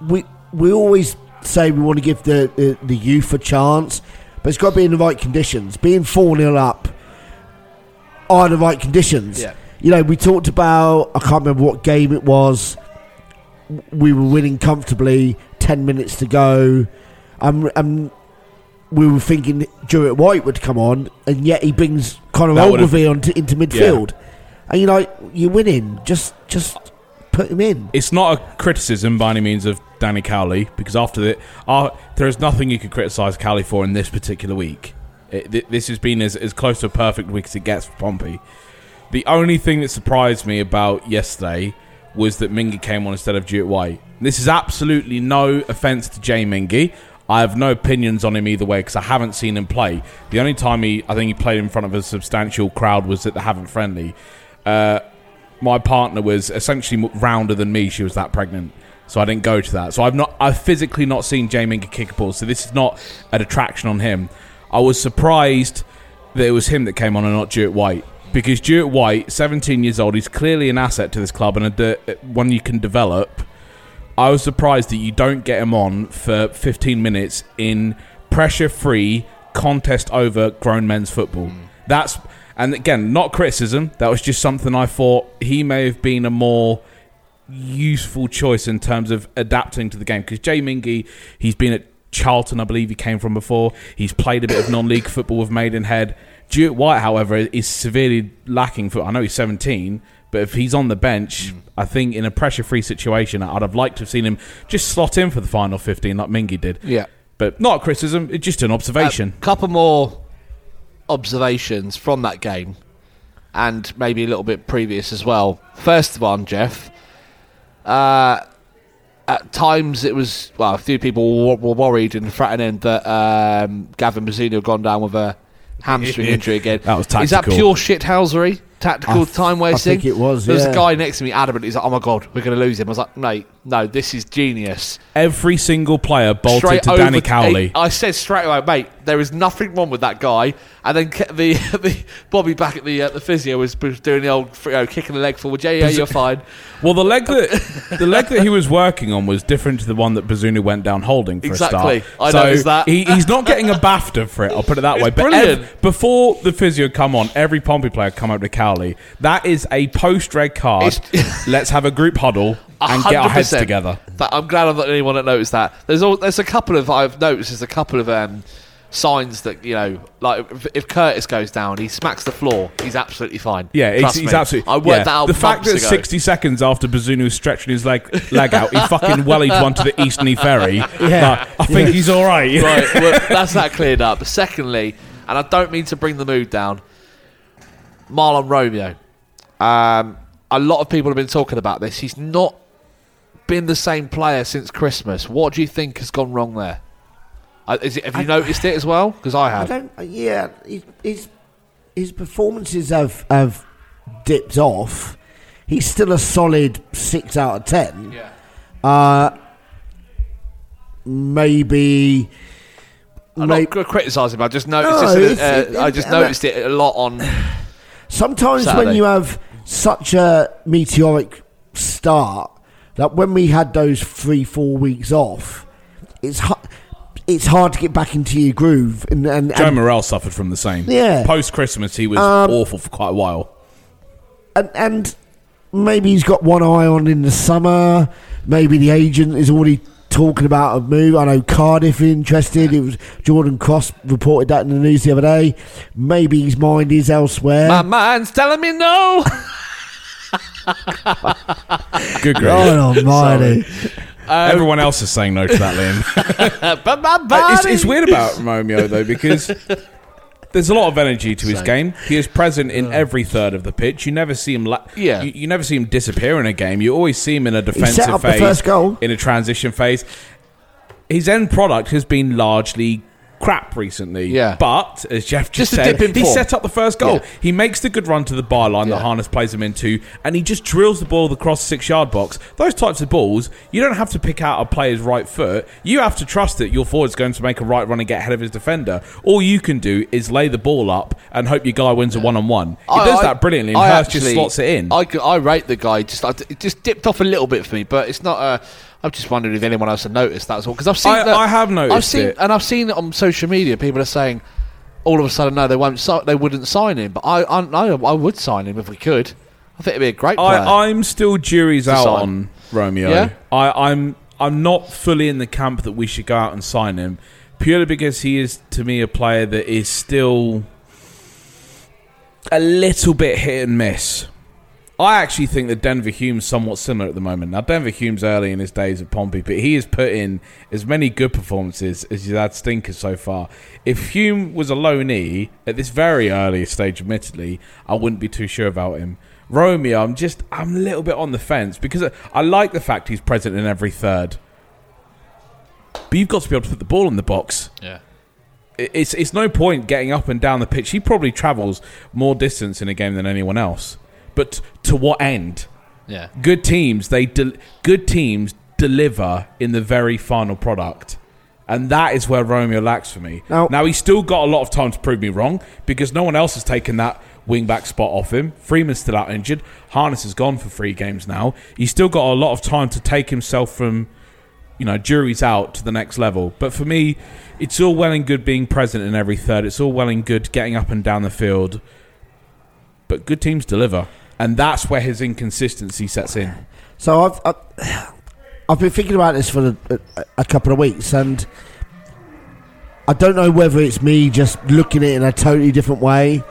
we we always say we want to give the, the the youth a chance, but it's got to be in the right conditions. Being four 0 up are the right conditions.
Yeah.
You know, we talked about I can't remember what game it was. We were winning comfortably, ten minutes to go. Um, we were thinking Jewitt-White would come on, and yet he brings Conor
would've-
Ogilvie onto into midfield. And you know, you're winning. Just just put him in.
It's not a criticism by any means of Danny Cowley because after the, uh, there is nothing you could criticise Cowley for in this particular week. It, th- this has been as, as close to a perfect week as it gets for Pompey. The only thing that surprised me about yesterday was that Mingi came on instead of Jewitt-White. This is absolutely no offence to Jay Mingi. I have no opinions on him either way because I haven't seen him play. The only time he, I think he played in front of a substantial crowd was at the Havant Friendly. Uh, my partner was essentially rounder than me. She was that pregnant, so I didn't go to that. So I've not, I've physically not seen Jay Mingi kick a ball. So this is not an attraction on him. I was surprised that it was him that came on and not Jewitt-White because Jewitt-White, 17 years old, he's clearly an asset to this club and a de- one you can develop. I was surprised that you don't get him on for 15 minutes in pressure-free contest over grown men's football. Hmm. That's and again, not criticism. That was just something I thought he may have been a more useful choice in terms of adapting to the game because Jay Mingi, he's been at Charlton, I believe he came from before. He's played a bit of non-league football with Maidenhead. Jewitt-White, however, is severely lacking for. I know he's 17, but if he's on the bench, mm. I think in a pressure-free situation, I'd have liked to have seen him just slot in for the final 15 like Mingi did.
Yeah.
But not a criticism, it's just an observation.
A couple more observations from that game, and maybe a little bit previous as well. First one, Jeff. Uh, at times it was well, a few people were, were worried and threatening that um, Gavin Bazunu had gone down with a hamstring injury again.
That was
Is that
tactical.
pure shithousery? Tactical
th-
time
I
wasting?
think it was,
There was a guy next to me adamant. He's like, "Oh my god, we're going to lose him." I was like, "Mate, no, this is genius.
Every single player bolted to
over-
Danny Cowley.
I said straight away, mate. There is nothing wrong with that guy. And then the, the Bobby back at the uh, the physio was was doing the old you know, kicking the leg forward. Yeah, yeah, you're fine.
Well, the leg that the leg that he was working on was different to the one that Bazunu went down holding for
Exactly.
a start.
I
so
noticed that.
He, he's not getting a BAFTA for it. I'll put it that way. But
brilliant.
ev- before the physio come on, every Pompey player come up to Cowley. That is a post red card. Let's have a group huddle and get our heads together.
That- I'm glad I'm not the only one that noticed that. There's all, there's a couple of I've noticed. There's a couple of um, signs that you know, like if, if Curtis goes down, he smacks the floor. He's absolutely fine.
Yeah, he's,
Trust
he's
me.
absolutely.
I worked
yeah.
that out
The fact
months
that
ago.
60 seconds after Bazunu stretching his leg leg out, he fucking wellied one to the Eastney Ferry.
Yeah.
like, I think he's all right.
right, well, that's that cleared up. Secondly, and I don't mean to bring the mood down, Mahlon Romeo. Um, a lot of people have been talking about this. He's not been the same player since Christmas. What do you think has gone wrong there? Uh, is it, have you noticed it as well? Because I
I
have.
don't. uh, Yeah, his his, his performances have have dipped off. He's still a solid six out of ten.
Yeah.
Uh, maybe.
I'm
may-
not going to criticise him. I just noticed.
No,
this, uh,
it-
I just
and
noticed it a lot on.
Sometimes
Saturday.
when you have such a meteoric start, that when we had those three four weeks off, it's hu- it's hard to get back into your groove. And, and,
Joe
and,
Morrell suffered from the same.
Yeah.
Post Christmas, he was
Um,
awful for quite a while.
and and maybe he's got one eye on in the summer. Maybe the agent is already talking about a move. I know Cardiff interested. It was Jordan Cross reported that in the news the other day. Maybe his mind is elsewhere.
My mind's telling me no.
Good grief.
God almighty.
Everyone else is saying no to that, Liam.
but my
Uh, it's,
body.
it's weird about Romeo, though, because there's a lot of energy to his game. He is present in oh. every third of the pitch. You never see him. La-
Yeah.
You, you never see him disappear in a game. You always see him in a defensive phase,
first goal.
in a transition phase. His end product has been largely crap recently.
Yeah.
But as Jeff just,
Just
said, he
form.
set up the first goal.
Yeah.
He makes the good run to the byline
Yeah.
that Harness plays him into, and he just drills the ball across the six yard box. Those types of balls, you don't have to pick out a player's right foot. You have to trust that your forward's going to make a right run and get ahead of his defender. All you can do is lay the ball up and hope your guy wins a one on one. He
I-
does
I-
that brilliantly, and
I
Hurst just slots it in.
I, I rate the guy. Just it just dipped off a little bit for me, but it's not. Uh, I'm just wondering if anyone else had noticed. That's all because I've seen.
I-
that-
I have noticed
I've seen,
it.
and I've seen it on social media. People are saying all of a sudden, no, they won't. Si- they wouldn't sign him, but I, I, I, I would sign him if we could. I think it'd be a great player.
I, I'm still jury's out
sign.
on Romeo.
Yeah?
I, I'm I'm not fully in the camp that we should go out and sign him, purely because he is to me a player that is still a little bit hit and miss. I actually think that Denver Hume's somewhat similar at the moment. Now, Denver Hume's early in his days at Pompey, but he has put in as many good performances as he's had stinkers so far. If Hume was a loanee at this very early stage, admittedly, I wouldn't be too sure about him. Romeo, I'm just, I'm a little bit on the fence because I, I like the fact he's present in every third. But you've got to be able to put the ball in the box
yeah.
it's it's no point getting up and down the pitch. He probably travels more distance in a game than anyone else. But to what end?
Yeah.
Good teams they del- good teams deliver in the very final product. And that is where Romeo lacks for me.
Now-
now he's still got a lot of time to prove me wrong because no one else has taken that wing back spot off him. Freeman's still out injured. Harness has gone for three games now. He's still got a lot of time to take himself from you know, jury's out to the next level. But for me, it's all well and good being present in every third. It's all well and good getting up and down the field. But good teams deliver. And that's where his inconsistency sets in.
So I've, I've I've been thinking about this for a, a, a couple of weeks, and I don't know whether it's me just looking at it in a totally different way,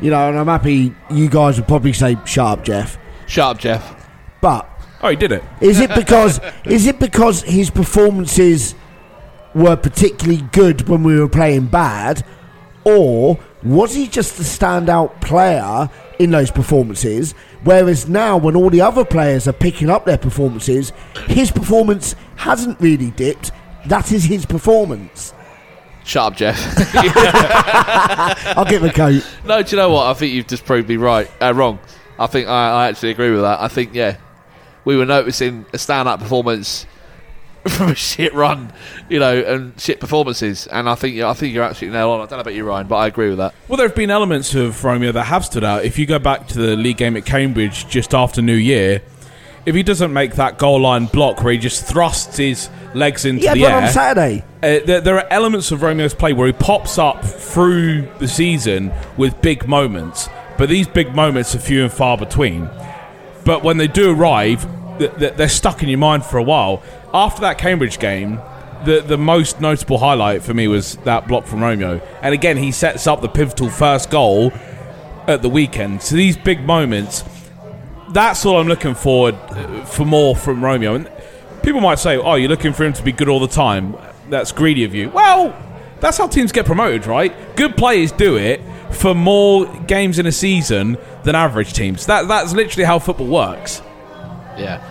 you know. And I'm happy you guys would probably say, "Shut up, Jeff."
Shut up, Jeff.
But
Oh, he did it.
is it because is it because his performances were particularly good when we were playing bad, or was he just a standout player in those performances? Whereas now, when all the other players are picking up their performances, his performance hasn't really dipped. That is his performance.
Sharp, Jeff.
I'll get the coat.
no, do you know what? I think you've just proved me right, uh, wrong. I think I, I actually agree with that. I think yeah, we were noticing a stand-up performance from a shit run, you know, and shit performances. And I think I think you're absolutely nailed on. I don't know about you, Ryan, but I agree with that.
Well, there have been elements of Romeo that have stood out. If you go back to the league game at Cambridge just after New Year, if he doesn't make that goal line block where he just thrusts his legs into
Yeah,
the
but
air,
on Saturday.
uh, there, there are elements of Romeo's play where he pops up through the season with big moments, but these big moments are few and far between. But when they do arrive, th- th- they're stuck in your mind for a while. After that Cambridge game, the the most notable highlight for me was that block from Romeo, and again he sets up the pivotal first goal at the weekend. So these big moments, that's all I'm looking forward uh, for more from Romeo. And people might say, "Oh, you're looking for him to be good all the time." That's greedy of you. Well, that's how teams get promoted, right? Good players do it for more games in a season than average teams. That that's literally how football works.
Yeah.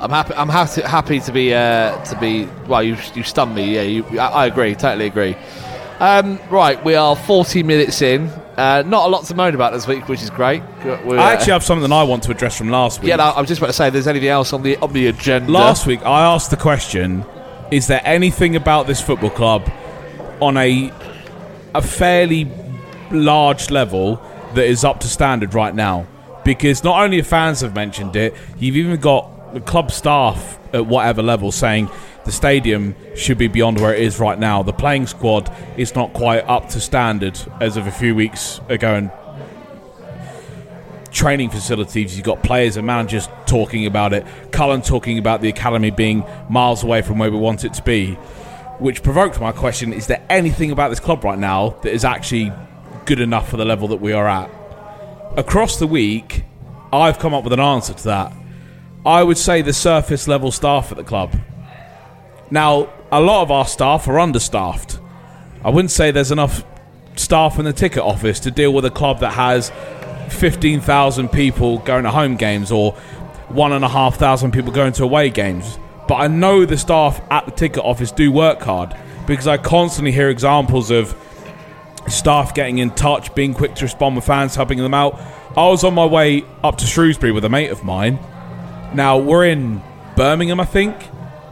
I'm happy. I'm happy. Happy to be. Uh, to be. Well, you you stunned me. Yeah, you. I, I agree. Totally agree. Um, right, we are 40 minutes in. Uh, not a lot to moan about this week, which is great. We're,
I actually have something I want to address from last week.
Yeah, no, I was just about to say. If there's anything else on the on the agenda?
Last week, I asked the question: Is there anything about this football club on a a fairly large level that is up to standard right now? Because not only fans have mentioned it, you've even got the club staff at whatever level saying the stadium should be beyond where it is right now. The playing squad is not quite up to standard as of a few weeks ago, and training facilities. You've got players and managers talking about it. Cullen talking about the academy being miles away from where we want it to be, which provoked my question: Is there anything about this club right now that is actually good enough for the level that we are at? Across the week, I've come up with an answer to that. I would say the surface level staff at the club. Now, a lot of our staff are understaffed. I wouldn't say there's enough staff in the ticket office to deal with a club that has 15,000 people going to home games or 1,500 people going to away games. But I know the staff at the ticket office do work hard because I constantly hear examples of staff getting in touch, being quick to respond with fans, helping them out. I was on my way up to Shrewsbury with a mate of mine. Now, we're in Birmingham, I think,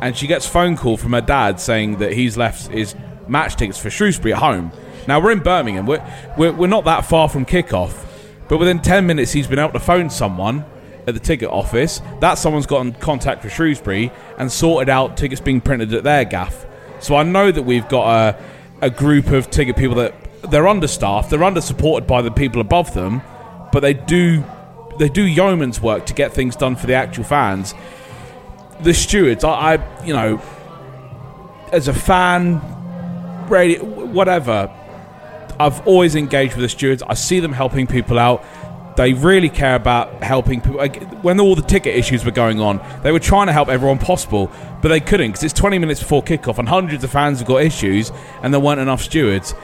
and she gets phone call from her dad saying that he's left his match tickets for Shrewsbury at home. Now, we're in Birmingham. We're, we're, we're not that far from kickoff. But within 10 minutes, he's been able to phone someone at the ticket office. That someone's got in contact with Shrewsbury and sorted out tickets being printed at their gaff. So I know that we've got a, a group of ticket people that they're understaffed, they're under supported by the people above them, but they do they do yeoman's work to get things done for the actual fans. The stewards, I, I you know, as a fan, radio, whatever, I've always engaged with the stewards. I see them helping people out. They really care about helping people. When all the ticket issues were going on, they were trying to help everyone possible, but they couldn't because it's 20 minutes before kickoff and hundreds of fans have got issues and there weren't enough stewards.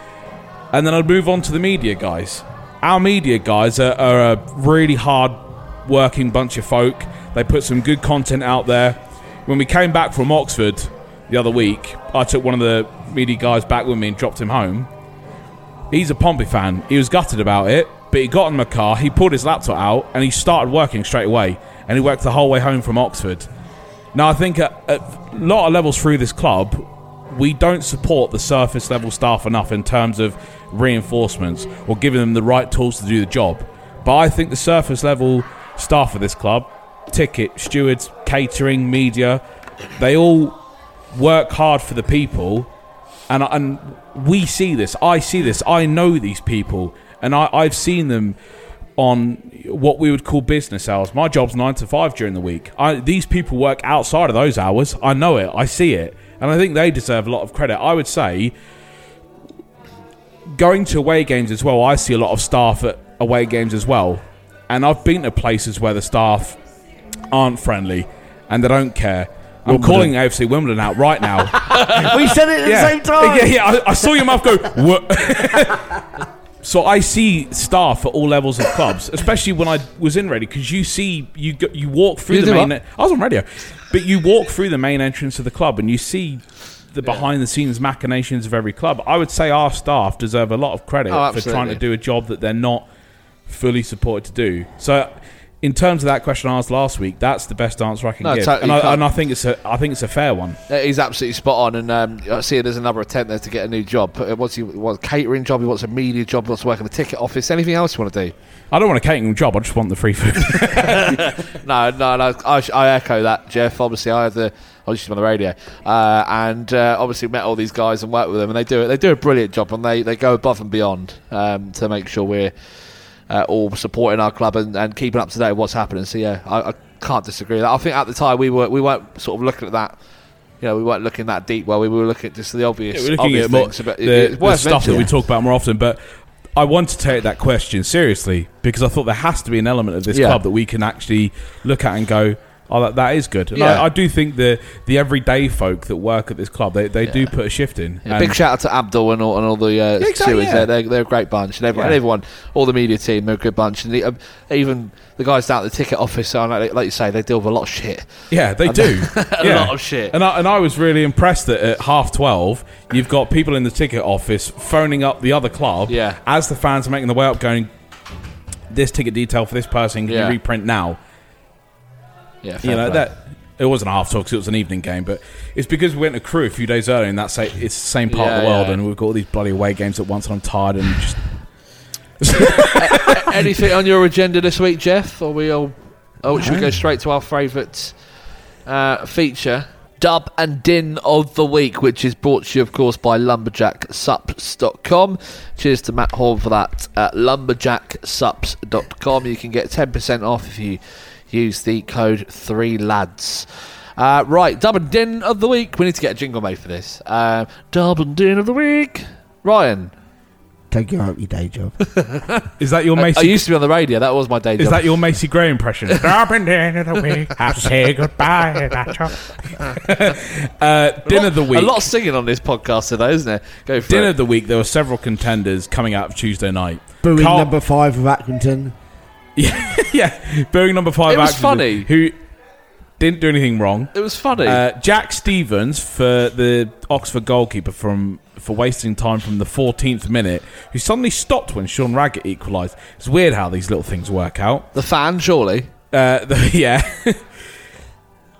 And then I'd move on to the media guys. Our media guys are, are a really hard working bunch of folk. They put some good content out there. When we came back from Oxford the other week, I took one of the media guys back with me and dropped him home. He's a Pompey fan. He was gutted about it, but he got in the car, he pulled his laptop out, and he started working straight away. And he worked the whole way home from Oxford. Now, I think a lot of levels through this club, we don't support the surface level staff enough in terms of reinforcements or giving them the right tools to do the job. But I think the surface level staff of this club, ticket, stewards, catering, media, they all work hard for the people. And, and we see this. I see this. I know these people. And I, I've seen them on what we would call business hours. My job's nine to five during the week. I, these people work outside of those hours. I know it. I see it. And I think they deserve a lot of credit. I would say going to away games as well, I see a lot of staff at away games as well. And I've been to places where the staff aren't friendly and they don't care. I'm calling AFC Wimbledon out right now.
we said it at
yeah.
the same time.
Yeah, yeah. I, I saw your mouth go. So I see staff at all levels of clubs, especially when I was in radio, because you see, you go, you walk through
You
the main. I was on radio, but you walk through the main entrance of the club and you see the behind the scenes machinations of every club. I would say our staff deserve a lot of credit
Oh,
for trying to do a job that they're not fully supported to do. So. In terms of that question I asked last week, that's the best answer I can
No,
give,
totally
and, I, and I think it's a I think it's a fair one.
He's absolutely spot on, and um, I see there's another attempt there to get a new job. But uh, what's he wants a catering job? He wants a media job. He wants to work in the ticket office. Anything else you want to do?
I don't want a catering job. I just want the free food.
No, no, no. I, I echo that, Jeff. Obviously, I have the. I was just on the radio, uh, and uh, obviously met all these guys and worked with them, and they do it. They do a brilliant job, and they, they go above and beyond um, to make sure we're uh, all supporting our club and, and keeping up to date with what's happening. So yeah, I, I can't disagree. with that. I think at the time we were we weren't sort of looking at that. You know, we weren't looking that deep. Well, we were looking at just the obvious,
Yeah, we're looking
obvious
at more, the, the stuff that we talk about more often. But I want to take that question seriously because I thought there has to be an element of this
Yeah.
club that we can actually look at and go, "Oh, that, that is good." And
Yeah.
I, I do think the the everyday folk that work at this club they, they do put a shift in.
Yeah,
And-
big shout out to Abdul and all, and all the uh,
exactly,
stewards.
yeah.
They're, they're, they're a great bunch, and everyone,
Yeah.
everyone, all the media team, they're a good bunch, and the, um, even the guys down at the ticket office, are like, like you say, they deal with a lot of shit.
Yeah, they do.
a
yeah.
lot of shit.
And I, and I was really impressed that at half 12, you've got people in the ticket office phoning up the other club
Yeah.
as the fans are making the way up, going, this ticket detail for this person, can
Yeah.
you reprint now?
Yeah,
You know,
play.
that. It wasn't half 12 because it was an evening game, but it's because we went to Crewe a few days earlier, and that's it's the same part of the world,
yeah.
and we've got all these bloody away games at once, and I'm tired and just
Anything on your agenda this week, Jeff? Or we all? Oh, should we go straight to our favourite uh, feature? Dub and Din of the Week, which is brought to you, of course, by lumberjacksups.com. Cheers to Matt Horn for that. At lumberjacksups.com. You can get 10% off if you use the code 3lads. Uh, right, Dub and Din of the Week. We need to get a jingle made for this. Uh, Dub and Din of the Week. Ryan.
Take you out your day job.
is that your Macy?
I used to be on the radio. That was my day
is
job.
that your Macy Gray impression?
Up and down of the week, have to say goodbye. That's all.
uh, dinner of the week.
A lot of singing on this podcast today, isn't there? Go for
Dinner
it.
of the week. There were several contenders coming out of Tuesday night.
Booing
Carl-
number five of Accrington.
Yeah, yeah. Booing number five.
It was
actually,
funny.
Who didn't do anything wrong.
It was funny.
Uh, Jack Stevens for the Oxford goalkeeper from for wasting time from the 14th minute, who suddenly stopped when Sean Raggett equalised. It's weird how these little things work out.
the fan, surely.
Uh, the, yeah.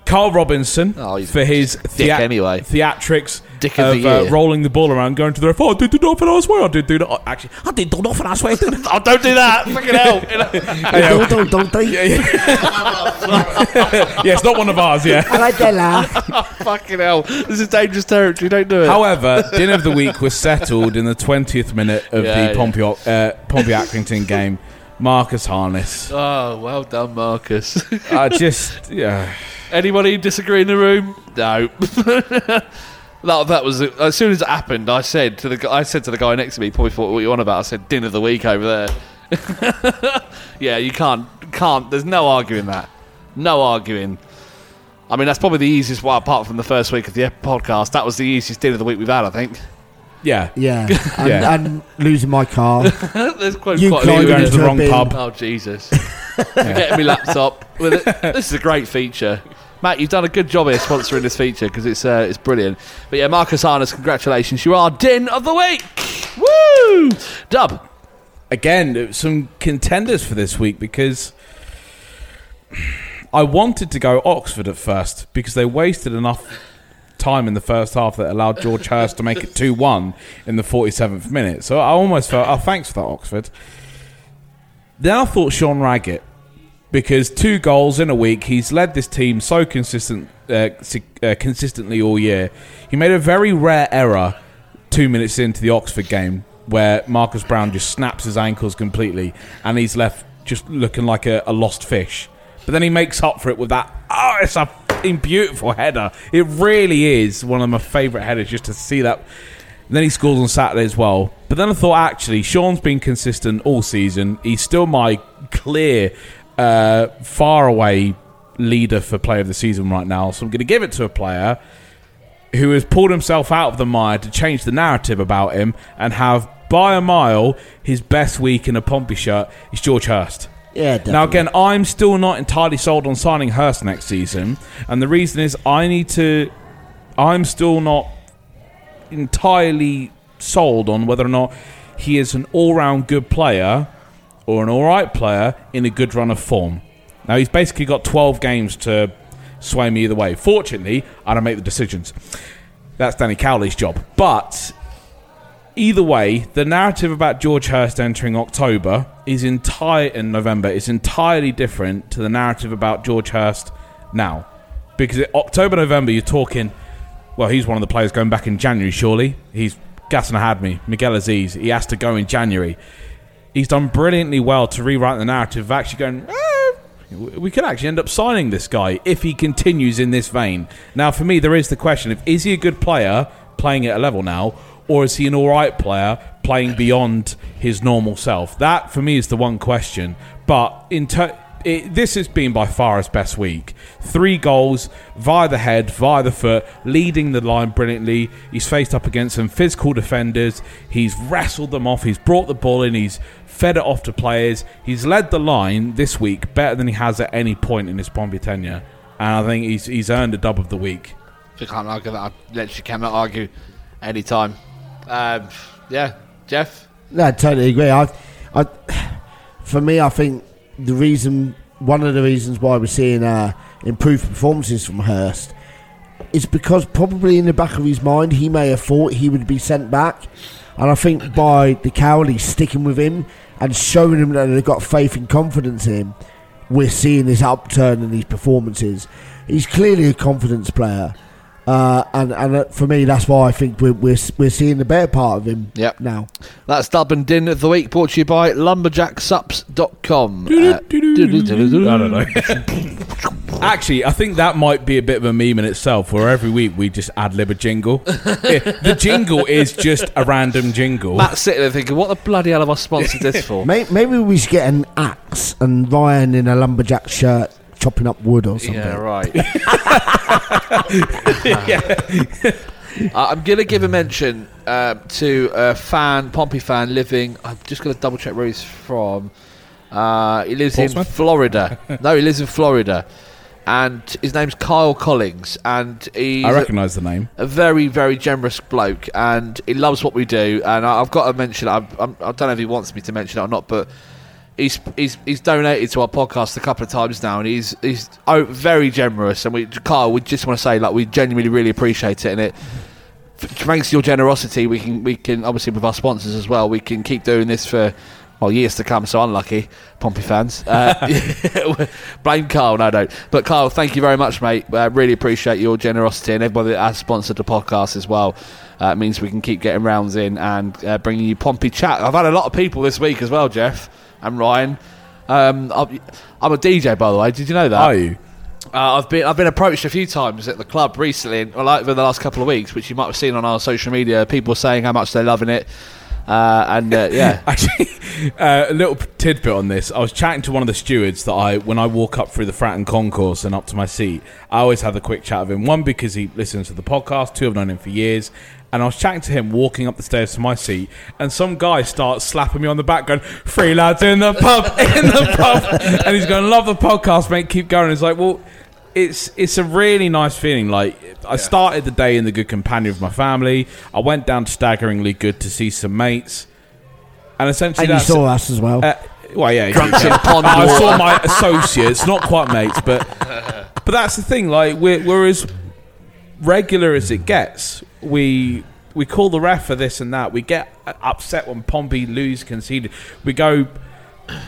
Karl Robinson
Oh, he's
for his
dick anyway.
theatrics
Dick of
of,
the
uh, rolling the ball around, going to the ref. Oh, I did do nothing. I swear I did do that. Oh, Actually, I did do nothing. I swear. I did.
Oh, don't do that! Fucking hell!
don't, don't, don't, don't.
yeah, it's not one of ours. Yeah.
I like that laugh.
Fucking hell! This is dangerous territory. Don't do it.
However, dinner of the week was settled in the 20th minute of
Yeah,
the
yeah.
Pompey, uh, Pompey Accrington game. Marcus Harness.
oh, well done, Marcus.
I just, yeah.
Anybody disagree in the room? No. that, that was as soon as it happened. I said to the I said to the guy next to me, probably thought what you on about. I said dinner of the week over there. yeah, you can't can't. There's no arguing that. No arguing. I mean, that's probably the easiest one apart from the first week of the podcast. That was the easiest dinner of the week we've had, I think.
Yeah.
Yeah. And,
Yeah.
and losing my car.
There's quite,
You
quite a few
going to
into
the wrong
bin.
pub.
Oh Jesus! Getting my laptop with it. This is a great feature, Matt. You've done a good job here sponsoring this feature because it's uh, it's brilliant. But yeah, Marcus Harness, congratulations! You are din of the week. Woo! Dub.
Again, some contenders for this week because I wanted to go Oxford at first because they wasted enough time in the first half that allowed George Hurst to make it 2 1 in the 47th minute. So I almost felt, oh, thanks for that, Oxford. Then I thought Sean Raggett because two goals in a week. He's led this team so consistent, uh, uh, consistently all year. He made a very rare error two minutes into the Oxford game where Marcus Browne just snaps his ankles completely and he's left just looking like a, a lost fish. But then he makes up for it with that. Oh, it's a beautiful header. It really is one of my favourite headers just to see that. And then he scores on Saturday as well. But then I thought, actually, Sean's been consistent all season. He's still my clear, uh, far away leader for player of the season right now. So I'm going to give it to a player who has pulled himself out of the mire to change the narrative about him and have, by a mile, his best week in a Pompey shirt is George Hurst.
Yeah, definitely.
Now, again, I'm still not entirely sold on signing Hurst next season, and the reason is I need to. I'm still not entirely sold on whether or not he is an all-round good player or an all-right player in a good run of form. Now he's basically got 12 games to sway me either way. Fortunately, I don't make the decisions. That's Danny Cowley's job. But either way, the narrative about George Hurst entering October is entire in November is entirely different to the narrative about George Hurst now. Because October, November, you're talking. Well, he's one of the players going back in January. Surely he's Gassan Ahadme, Miguel Azeez. He has to go in January. He's done brilliantly well to rewrite the narrative of actually going. "Eh, we could actually end up signing this guy if he continues in this vein. Now, for me, there is the question: of is he a good player playing at a level now, or is he an all right player playing beyond his normal self? That, for me, is the one question. But in ter- it, this has been by far his best week. Three goals via the head, via the foot, leading the line brilliantly. He's faced up against some physical defenders. He's wrestled them off. He's brought the ball in. He's fed it off to players. He's led the line this week better than he has at any point in his Pompey tenure. And I think he's, he's earned a dub of the week.
I can't argue that. I literally cannot argue any time. Um, yeah, Jeff.
No, I totally agree. I, I, for me, I think the reason, one of the reasons why we're seeing uh, improved performances from Hurst is because probably in the back of his mind he may have thought he would be sent back, and I think by the Cowley sticking with him and showing him that they've got faith and confidence in him, we're seeing this upturn in these performances. He's clearly a confidence player. Uh, and and uh, for me, that's why I think we're, we're we're seeing the better part of him
Yep.
now.
That's Dub and Din of the Week, brought to you by lumberjacksups.com. Uh,
I don't know. Actually, I think that might be a bit of a meme in itself, where every week we just ad lib a jingle. Yeah, the jingle is just a random jingle.
Matt's sitting there thinking, what the bloody hell have I sponsored this for?
May- Maybe we should get an axe and Ryan in a lumberjack shirt chopping up wood or something.
Yeah, right. Uh, I'm going to give a mention uh, to a fan, Pompey fan, living. I'm just going to double check where he's from. Uh, he lives in Florida. no, he lives in Florida. And his name's Kyle Collings. And he's
I
a-
recognise the name.
a very, very generous bloke, and he loves what we do. And I, I've got to mention, I, I'm, I don't know if he wants me to mention it or not, but he's he's he's donated to our podcast a couple of times now, and he's he's oh, very generous. And we, Kyle, we just want to say, like, we genuinely really appreciate it, and it. Thanks to your generosity, we can we can obviously with our sponsors as well. We can keep doing this for well years to come. So unlucky, Pompey fans. Uh, blame Carl, no, don't. But Carl, thank you very much, mate. Uh, really appreciate your generosity and everybody that has sponsored the podcast as well. Uh, it means we can keep getting rounds in and uh, bringing you Pompey chat. I've had a lot of people this week as well, Jeff and Ryan. Um, I'm I'm a DJ, by the way. Did you know that?
Are you?
Uh, I've been I've been approached a few times at the club recently, well, like over the last couple of weeks, which you might have seen on our social media. People saying how much they're loving it, uh, and uh, yeah,
Actually, uh, a little tidbit on this. I was chatting to one of the stewards that I, when I walk up through the Fratton concourse and up to my seat, I always have a quick chat with him. One, because he listens to the podcast. Two, I've known him for years. And I was chatting to him walking up the stairs to my seat, and some guy starts slapping me on the back, going, Three lads in the pub, in the pub. And he's going, Love the podcast, mate, keep going. It's like, Well, it's it's a really nice feeling. Like I started the day in the good companion of my family. I went down to staggeringly good to see some mates, and essentially
And you saw us as well.
uh, well, yeah,
Drunks
yeah.
in pond
I saw my associates, not quite mates, but but that's the thing. Like we're we're as regular as it gets. We we call the ref for this and that. We get upset when Pompey lose conceded. We go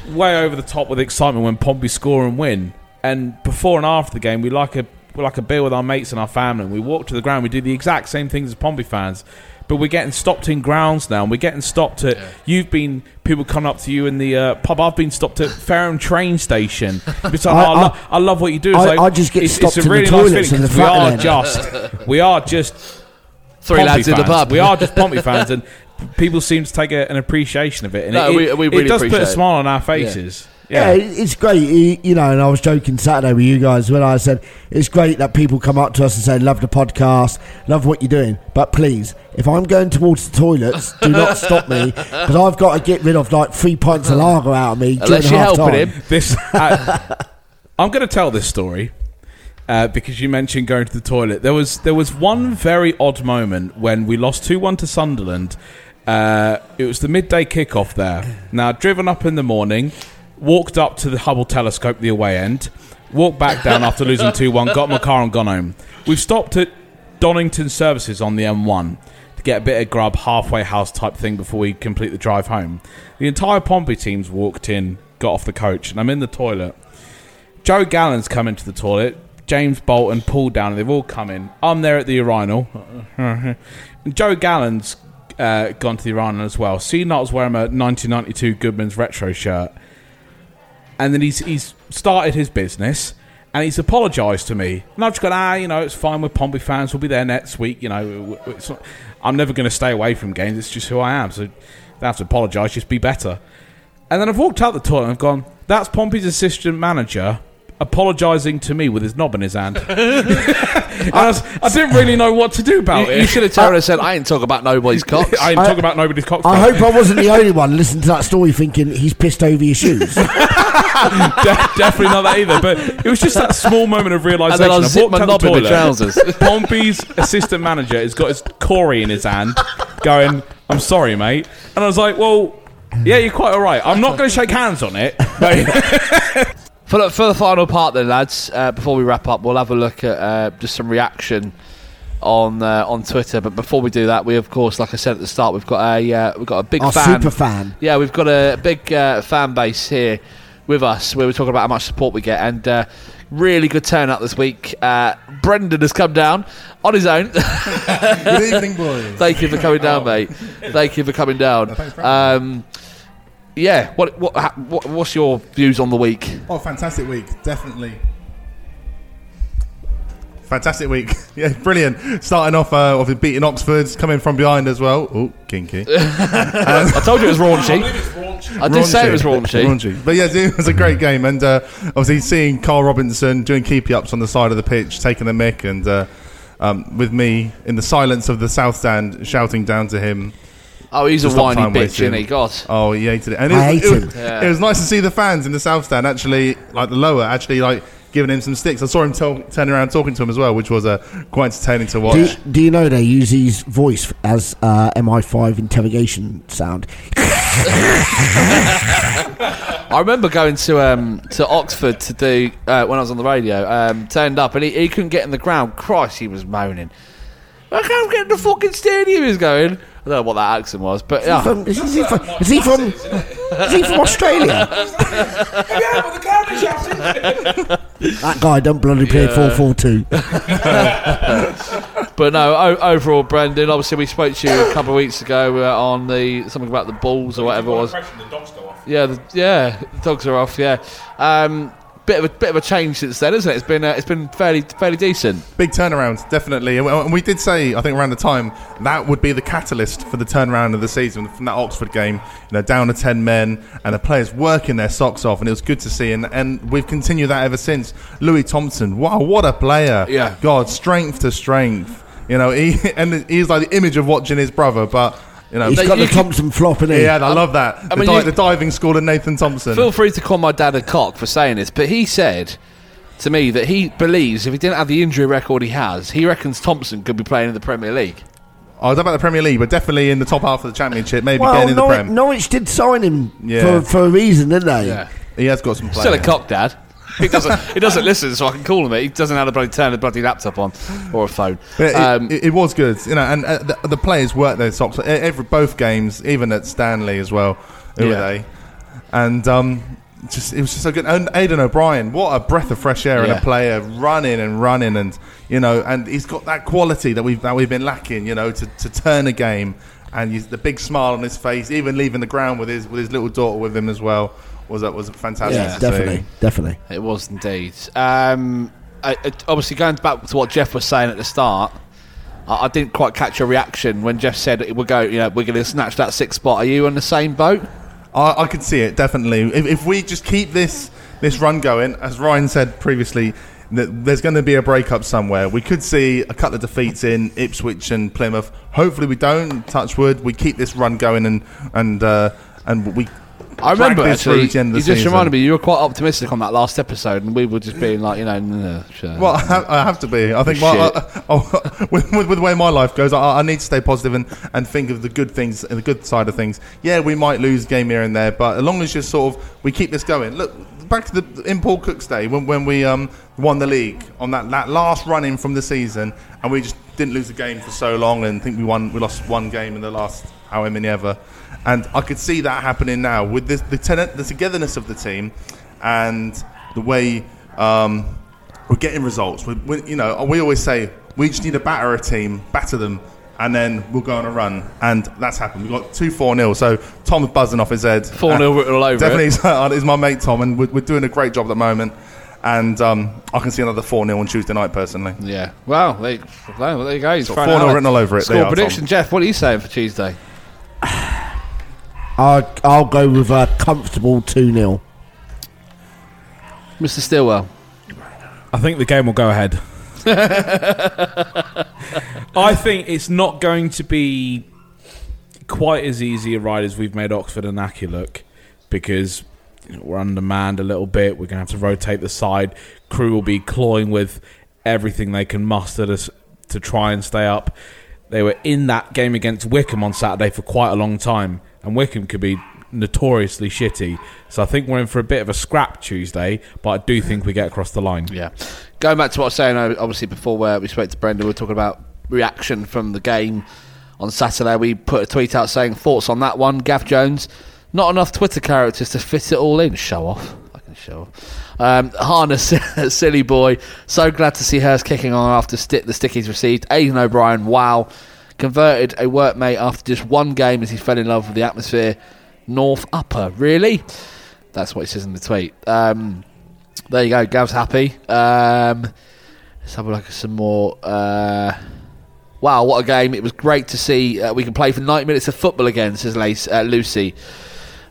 way over the top with excitement when Pompey score and win. And before and after the game, we like a we like a beer with our mates and our family. And we walk to the ground. We do the exact same things as Pompey fans. But we're getting stopped in grounds now. And we're getting stopped at. You've been people come up to you in the uh, pub. I've been stopped at Fareham train station. It's like,
I-
I,
I-
lo- I love what you do. It's
I-
like,
I just get
it's,
stopped
it's a
in the
really
toilets
nice
in
feeling
the
'cause we are just we are just
three
Pompey
lads in the
fans.
pub.
We are just Pompey fans, and people seem to take a, an appreciation of it. And
No,
it,
we-
it,
we
it does put a smile on our faces.
Yeah,
Yeah,
it- it's great. You, you know, and I was joking Saturday with you guys when I said it's great that people come up to us and say, "Love the podcast, love what you're doing." But please, if I'm going towards the toilets, do not stop me because I've got to get rid of like three pints of lager out of me during
Unless you're
half
helping
time.
him.
this. Uh, I'm going to tell this story uh, because you mentioned going to the toilet. There was there was one very odd moment when we lost two one to Sunderland. Uh, it was the midday kickoff there. Now driven up in the morning. walked up to the Hubble telescope, the away end, walked back down after losing 2 1, got my car and gone home. We've stopped at Donington Services on the M1 to get a bit of grub, halfway house type thing before we complete the drive home. The entire Pompey team's walked in, got off the coach, and I'm in the toilet. Joe Gallen's come into the toilet. James Bolton, Paul Down, and they've all come in. I'm there at the urinal. Joe Gallen's uh, gone to the urinal as well. C Not's wearing a 1992 Goodman's retro shirt. And then he's, he's started his business and he's apologised to me. And I've just gone, ah, you know, it's fine with Pompey fans. We'll be there next week. You know, not, I'm never going to stay away from games. It's just who I am. So don't have to apologise, just be better. And then I've walked out the toilet and I've gone, that's Pompey's assistant manager apologising to me with his knob in his hand. I, was, I didn't really know what to do about
You,
it.
you should have told her said, I ain't talking about nobody's cock.
I ain't talking about nobody's cock.
I hope I wasn't the only one listening to that story thinking he's pissed over your shoes.
De- definitely not that either. But it was just that small moment of realisation.
And then I
I've
zipped
walked
my
out the
knob in the
toilet.
trousers.
Pompey's assistant manager has got his Corey in his hand, going, "I'm sorry, mate," and I was like, "Well." Yeah, you're quite all right. I'm not going to shake hands on it. but-
For the, for the final part, then, lads, uh, before we wrap up, we'll have a look at uh, just some reaction on uh, on Twitter. But before we do that, we of course, like I said at the start, we've got a uh, we've got a big
Our
fan.
super fan.
Yeah, we've got a big uh, fan base here with us. we're talking about how much support we get, and uh, really good turnout this week. Uh, Brendan has come down on his own.
Good evening, boys.
Thank you for coming down, mate. Thank you for coming down.
thanks for having
Um, yeah, what, what what what's your views on the week?
Oh, fantastic week, definitely. Fantastic week. Yeah, brilliant. Starting off uh, with beating Oxford, coming from behind as well. Oh, kinky.
I told you it was raunchy. I did say it was raunchy.
But yeah, it was a great game. And uh, obviously seeing Karl Robinson doing keepy ups on the side of the pitch, taking the mick, and uh, um, with me in the silence of the South Stand shouting down to him.
Oh, he's a
to
whiny bitch,
wasting.
isn't he? God.
Oh, he hated it. And
I
it,
hate
it,
him.
Yeah.
it was nice to see the fans in the South Stand actually, like the lower, actually like giving him some sticks. I saw him tell turning around talking to him as well, which was uh, quite entertaining to watch.
do, do you know they use his voice as uh, MI5 interrogation sound?
I remember going to um, to Oxford to do uh, when I was on the radio. Um, turned up and he, he couldn't get in the ground. Christ, he was moaning. I can't get in the fucking stadium. He was going. I don't know what that accent was, but yeah.
From, is, he from, is he from? Is he from Australia? that guy don't bloody play four four two.
But no, o- overall, Brendan. Obviously, we spoke to you a couple of weeks ago uh, on the something about the balls or whatever it was. Yeah, the, yeah, the dogs are off. Yeah, um, bit of a bit of a change since then, isn't it? It's been uh, it's been fairly fairly decent.
Big turnaround, definitely. And we- did say, I think around the time, that would be the catalyst for the turnaround of the season from that Oxford game. You know, down to 10 men and the players working their socks off, and it was good to see. And, and we've continued that ever since. Louis Thompson, wow, what a player.
Yeah.
God, strength to strength. You know, he and he's like the image of watching his brother, but. You know,
He's got
you
the
can-
Thompson flop in it.
yeah, I love that.
I
the,
mean,
di-
you-
the diving school of Nathan Thompson.
Feel free to call my dad a cock for saying this, but he said to me that he believes if he didn't have the injury record he has, he reckons Thompson could be playing in the Premier League.
I was about the Premier League, but definitely in the top half of the Championship, maybe
Well,
getting in the
Norwich,
Prem.
Norwich did sign him
Yeah.
for, for a reason, didn't they?
Yeah.
He has got some
Still a cock, dad. He doesn't. he doesn't listen, so I can call him it. He doesn't have to bloody turn the bloody laptop on or a phone.
But it,
Um,
it, it was good, you know, and uh, the, the players worked their socks. Every both games, even at Stanley as well. Who
Yeah.
were they? And um, just it was just so good. And Aiden O'Brien, what a breath of fresh air and
Yeah.
a player running and running, and you know, and he's got that quality that we've that we've been lacking, you know, to, to turn a game. And the big smile on his face, even leaving the ground with his with his little daughter with him as well, was that was a fantastic.
Yeah, definitely,
see.
definitely.
It was indeed. Um, I, I- obviously, going back to what Jeff was saying at the start, I, I didn't quite catch a reaction when Jeff said we're going. You know, we're going to snatch that sixth spot. Are you on the same boat?
I, I could see it definitely. If, if we just keep this this run going, as Ryan said previously, there's going to be a breakup somewhere. We could see a couple of defeats in Ipswich and Plymouth. Hopefully, we don't. Touch wood. We keep this run going and and uh, and we
I remember actually.
to the end of
You just
season.
reminded me you were quite optimistic on that last episode, and we were just being like, you know, no, no, sure.
Well, I have, I have to be. I think my, uh, oh, with, with, with the way my life goes, I, I need to stay positive and, and think of the good things and the good side of things. Yeah, we might lose a game here and there, but as long as you sort of we keep this going. Look, back to the in Paul Cook's day when, when we um, won the league on that, that last run in from the season, and we just didn't lose a game for so long, and think we won we lost one game in the last however many ever, and I could see that happening now with this, the ten- the togetherness of the team, and the way. Um, we're getting results. We, we, you know, we always say we just need to batter a team, batter them, and then we'll go on a run. And that's happened. We've got two four 0 So Tom's buzzing off his head.
4-0 written all over it.
Definitely,
it.
is my mate Tom, and we're, we're doing a great job at the moment. And um, I can see another four 0 on Tuesday night personally.
Yeah. Well, there, well, there you go. He's
4-0
it
written all over it.
Score
are,
prediction. Jeff. What are you saying for Tuesday?
I'll, I'll go with a comfortable 2 0.
Mr. Stillwell.
I think the game will go ahead. I think it's not going to be quite as easy a ride as we've made Oxford and Accy look because you know, we're undermanned a little bit. We're going to have to rotate the side. Crewe will be clawing with everything they can muster to, to try and stay up. They were in that game against Wycombe on Saturday for quite a long time, and Wycombe could be notoriously shitty. So I think we're in for a bit of a scrap Tuesday, but I do think we get across the line.
Yeah. Going back to what I was saying, uh, obviously, before where we spoke to Brendan, we were talking about reaction from the game on Saturday. We put a tweet out saying thoughts on that one. Gav Jones, not enough Twitter characters to fit it all in. Show off. I can show off. Um, Harness, silly boy. So glad to see Hirst kicking on after sti- the stick he's received. Aiden O'Brien, wow. Converted a workmate after just one game as he fell in love with the atmosphere. North Upper, really? That's what he says in the tweet. Um, there you go. Gav's happy. Um, let's have a look at some more. Uh, wow, what a game! It was great to see. Uh, we can play for 90 minutes of football again, says Lace, uh, Lucy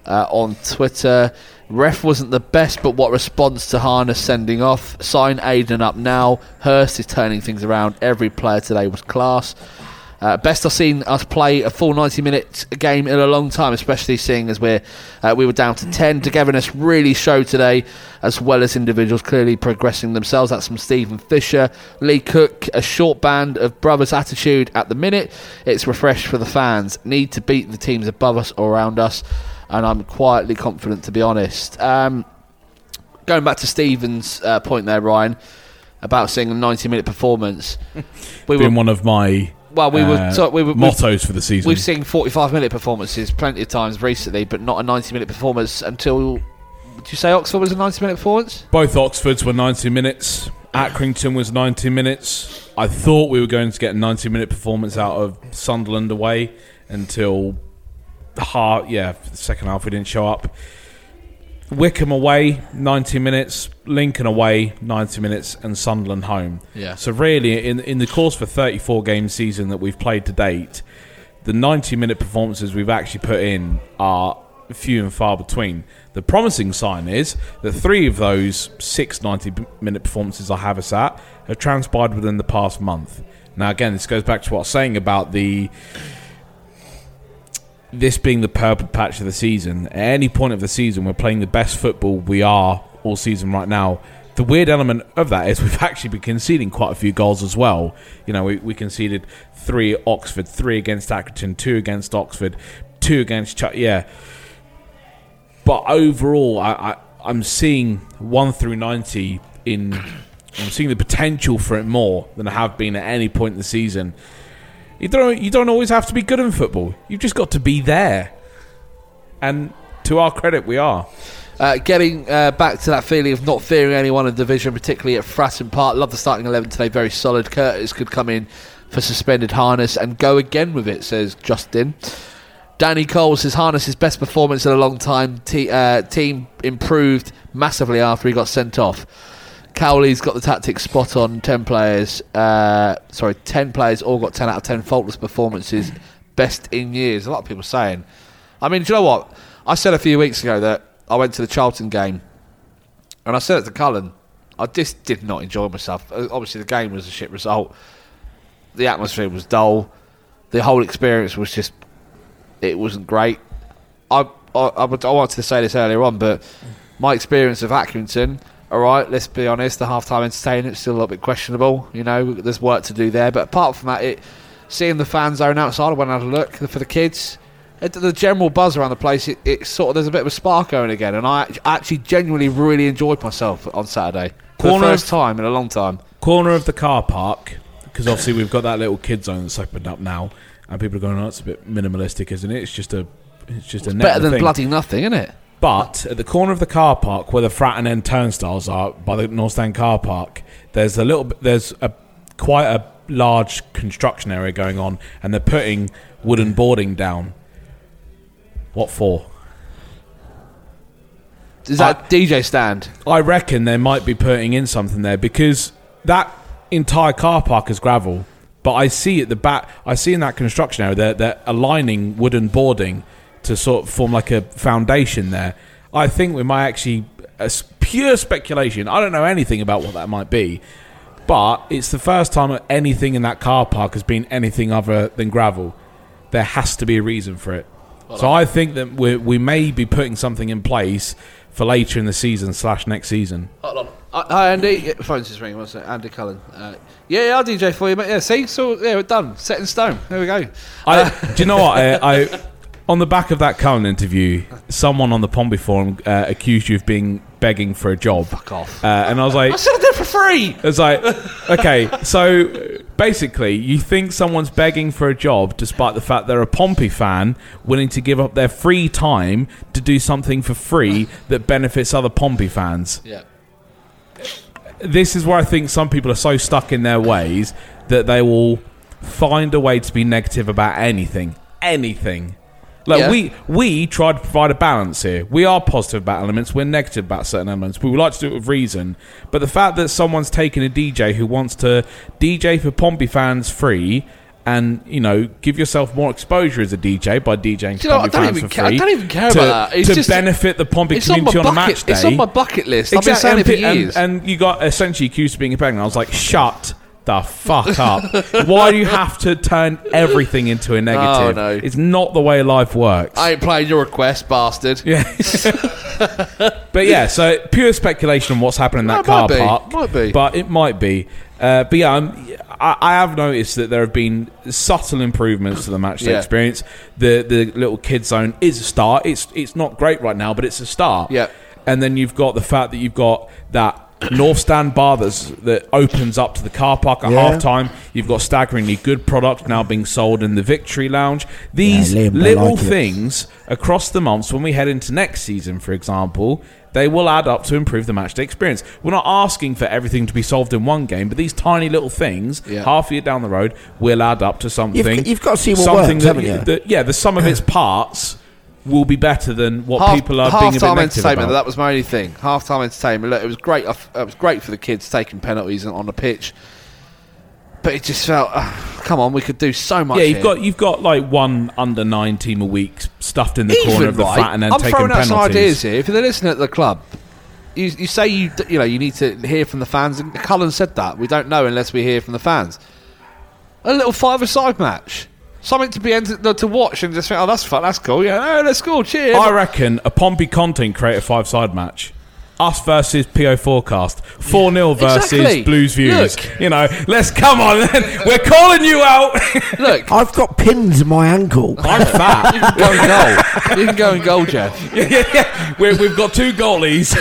uh, on Twitter. Ref wasn't the best, but what response to Harness sending off? Sign Aiden up now. Hirst is turning things around. Every player today was class. Uh, best I've seen us play a full 90 minute game in a long time, especially seeing as we're uh, we were down to 10. Togetherness really showed today, as well as individuals clearly progressing themselves. That's from Stephen Fisher, Lee Cook, a short band of brothers' attitude at the minute. It's refreshed for the fans. Need to beat the teams above us or around us, and I'm quietly confident to be honest. Um, going back to Stephen's uh, point there, Ryan, about seeing a 90 minute performance. we
Been one of my
well, we were,
uh,
so we were
mottos for the season.
We've seen 45 minute performances plenty of times recently, but not a 90 minute performance until. Did you say Oxford was a 90 minute performance?
Both Oxfords were 90 minutes. Accrington was 90 minutes. I thought we were going to get a 90 minute performance out of Sunderland away until the half, yeah, the second half we didn't show up. Wycombe away, 90 minutes. Lincoln away, 90 minutes. And Sunderland home.
Yeah.
So, really, in, in the course of a 34 game season that we've played to date, the 90 minute performances we've actually put in are few and far between. The promising sign is that three of those six 90 minute performances I have us at have transpired within the past month. Now, again, this goes back to what I was saying about the this being the purple patch of the season. At any point of the season, we're playing the best football we are all season right now. The weird element of that is we've actually been conceding quite a few goals as well. You know, we, we conceded three at Oxford, three against Accrington, two against Oxford, two against Ch- yeah. But overall, I, I I'm seeing one through ninety in. I'm seeing the potential for it more than I have been at any point in the season. You don't you don't always have to be good in football. You've just got to be there. And to our credit, we are.
Uh, getting uh, back to that feeling of not fearing anyone in the division, particularly at Fratton Park. Love the starting 11 today, very solid. Curtis could come in for suspended Harness and go again with it, says Justin. Danny Cole says Harness's best performance in a long time. T- uh, team improved massively after he got sent off. Cowley's got the tactics spot on. Ten players, uh, sorry, ten players all got ten out of ten faultless performances. Best in years. A lot of people saying. I mean, do you know what? I said a few weeks ago that I went to the Charlton game, and I said it to Cullen. I just did not enjoy myself. Uh, Obviously, the game was a shit result. The atmosphere was dull. The whole experience was just it wasn't great. I I, I, I wanted to say this earlier on, but my experience of Accrington, all right, let's be honest, the half-time entertainment's still a little bit questionable. You know, there's work to do there. But apart from that, it seeing the fan zone outside, I went and had a look for the kids. It, the general buzz around the place, it, it sort of there's a bit of a spark going again, and I actually genuinely really enjoyed myself on Saturday for
Corner
the
of-
time in a long time.
corner of the car park because obviously we've got that little kid zone that's opened up now, and people are going, "Oh, it's a bit minimalistic, isn't it? It's just a, it's just a net
Better than
thing."
bloody nothing, isn't it?
But at the corner of the car park where the Fratton End turnstiles are by the North Stand car park, there's a little bit, there's a quite a large construction area going on, and they're putting wooden boarding down. What for?
Is that a DJ stand?
I reckon they might be putting in something there because that entire car park is gravel. But I see at the back, I see in that construction area they're, they're aligning wooden boarding to sort of form like a foundation there. I think we might actually, as pure speculation, I don't know anything about what that might be, but it's the first time anything in that car park has been anything other than gravel. There has to be a reason for it. So I think that we we may be putting something in place for later in the season slash next season.
Hold on. Uh, Hi, Andy. Yeah, phone's just ringing. What's it? Andy Cullen. Uh, yeah, yeah, I'll DJ for you, mate. Yeah, see? So, yeah, we're done. Set in stone. There we go.
I, do you know what? I, I on the back of that Cullen interview, someone on the Pompey forum uh, accused you of being begging for a job.
Fuck off.
Uh, and I was like,
I said I did it for free.
it's like, okay, so basically, you think someone's begging for a job despite the fact they're a Pompey fan willing to give up their free time to do something for free that benefits other Pompey fans.
Yeah.
This is where I think some people are so stuck in their ways that they will find a way to be negative about anything. Anything. Like
Yeah.
we we try to provide a balance here. We are positive about elements. We're negative about certain elements. We would like to do it with reason. But the fact that someone's taken a DJ who wants to DJ for Pompey fans free and you know give yourself more exposure as a DJ by DJing
you know I don't
fans
even
for
care- I don't even care
to,
about that. It's
to
just-
benefit the Pompey
on,
community on, a match day.
it's on my bucket list. I've been
Exactly,
saying it for
and,
years.
and, and you got essentially accused of being a beggar. I was like, shut the fuck up. Why do you have to turn everything into a negative?
Oh, no.
It's not the way life works.
I ain't playing your request, bastard.
yeah. but yeah, so pure speculation on what's happening in that
Well,
car
might
park.
might be.
But it might be. Uh, but yeah, I'm, I, I have noticed that there have been subtle improvements to the matchday
Yeah.
experience. The the little kid zone is a start. It's it's not great right now, but it's a start.
Yeah.
And then you've got the fact that you've got that North Stand bar that's, that opens up to the car park at
Yeah.
half time. You've got staggeringly good product now being sold in the Victory Lounge. These
Yeah, Liam,
little
like
things across the months when we head into next season, for example, they will add up to improve the matchday experience. We're not asking for everything to be solved in one game, but these tiny little things,
Yeah.
half a year down the road, will add up to something.
you've got to see what
something
works,
that, that- yeah, the sum of its parts will be better than what
half,
people are
half
being a bit
time
negative
entertainment.
about.
That was my only thing. Half time entertainment. Look, it was great. It was great for the kids taking penalties on the pitch. But it just felt, uh, come on, we could do so much.
yeah, you've
here.
got you've got like one under nine team a week stuffed in the
Even,
corner of the
right,
flat and then
I'm
taking
throwing out
penalties.
some ideas here. If they're listening at the club, you, you say you you know you need to hear from the fans. And Cullen said that we don't know unless we hear from the fans. A little five-a-side match, something to be ent- to watch and just think, oh, that's fun, that's cool. Yeah, oh, let's go, cheers.
I reckon a Pompey content create a five side match. Us versus PO Forecast. 4 0 versus
Exactly.
Blues Views.
Look.
You know, let's come on then. We're calling you out.
Look,
I've got pins in my ankle.
I'm fat.
you can go and goal. You can go and goal, Jeff.
yeah, yeah, yeah. We're, we've got two goalies.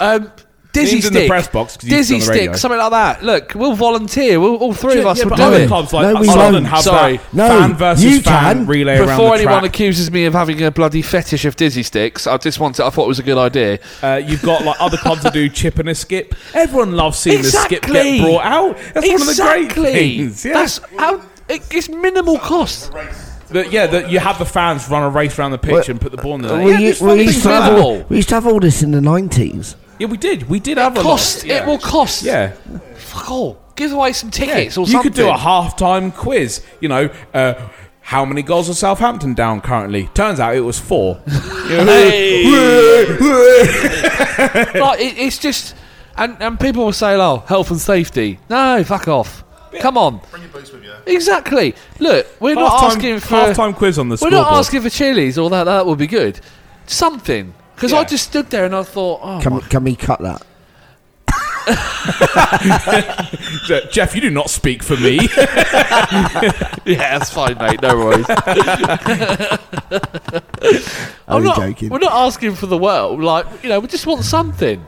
Um, dizzy
Ian's in
stick,
the press box 'cause he's
dizzy
on the
stick,
radio.
something like that. Look, we'll volunteer. We'll, all three of us
yeah,
will
but
do
other
it.
clubs like
No, we
Southern
won't.
have
Sorry.
that
No,
fan versus
you
fan
can.
relay around
Before
the
anyone
track.
accuses me of having a bloody fetish of dizzy sticks, I just wanted. I thought it was a good idea.
Uh, you've got like other clubs that do chip and a skip. Everyone loves seeing the skip
Exactly.
get brought out. That's one of the great things. Yeah.
That's how. It, it's minimal cost.
That- yeah, that you have the fans run a race around the pitch
Well,
and put the ball in the net.
we,
Yeah,
u-
it's
we
fucking
used to have
minimal.
all, we used to have all this in the nineties.
Yeah, we did. We did have a
Cost.
lot. Yeah.
It will cost.
Yeah.
Fuck all. Give away some
Yeah.
tickets or something.
you
something.
could do a half-time quiz. You know, uh, how many goals are Southampton down currently? Turns out it was four. You
like, it, it's just, and, and people will say, "Oh, health and safety." No, fuck off. Come on.
Bring your boots with you.
Exactly. Look, we're not
Half-time-
asking for
half-time quiz on the
We're not
scoreboard.
asking for chilies, or that that would be good. Something. Because I just stood there and I thought, oh,
Can, can we cut that?
Jeff, you do not speak for me.
yeah, that's fine, mate. No worries. I'm not,
joking.
We're not asking for the world. Like, you know, we just want something,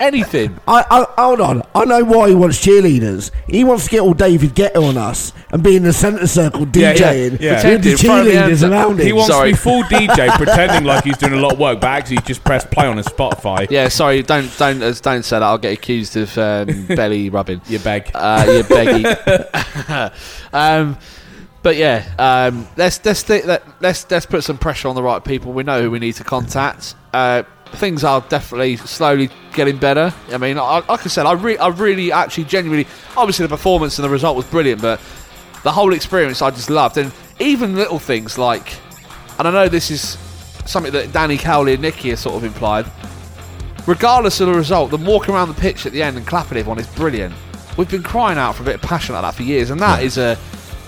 anything.
I, I hold on. I know why he wants cheerleaders. He wants to get all David Guetta on us and be in the centre circle
Yeah, yeah,
DJing
yeah.
with the
Pretending, throwing the
cheerleaders
hands
around him.
he wants
Sorry.
to be full DJ, pretending like he's doing a lot of work, but actually just press play on his Spotify.
Yeah, sorry. Don't don't uh, don't say that. I'll get accused of um, belly rubbing.
You beg.
Uh, you beggy. um, but yeah, um, let's let's th- let, let's let's put some pressure on the right people. We know who we need to contact. Uh, things are definitely slowly getting better. I mean, I, like I said, I, re- I really, actually, genuinely, obviously the performance and the result was brilliant, but the whole experience I just loved, and even little things like, and I know this is something that Danny Cowley and Nicky have sort of implied. Regardless of the result, the walking around the pitch at the end and clapping everyone is brilliant. We've been crying out for a bit of passion like that for years, and that is a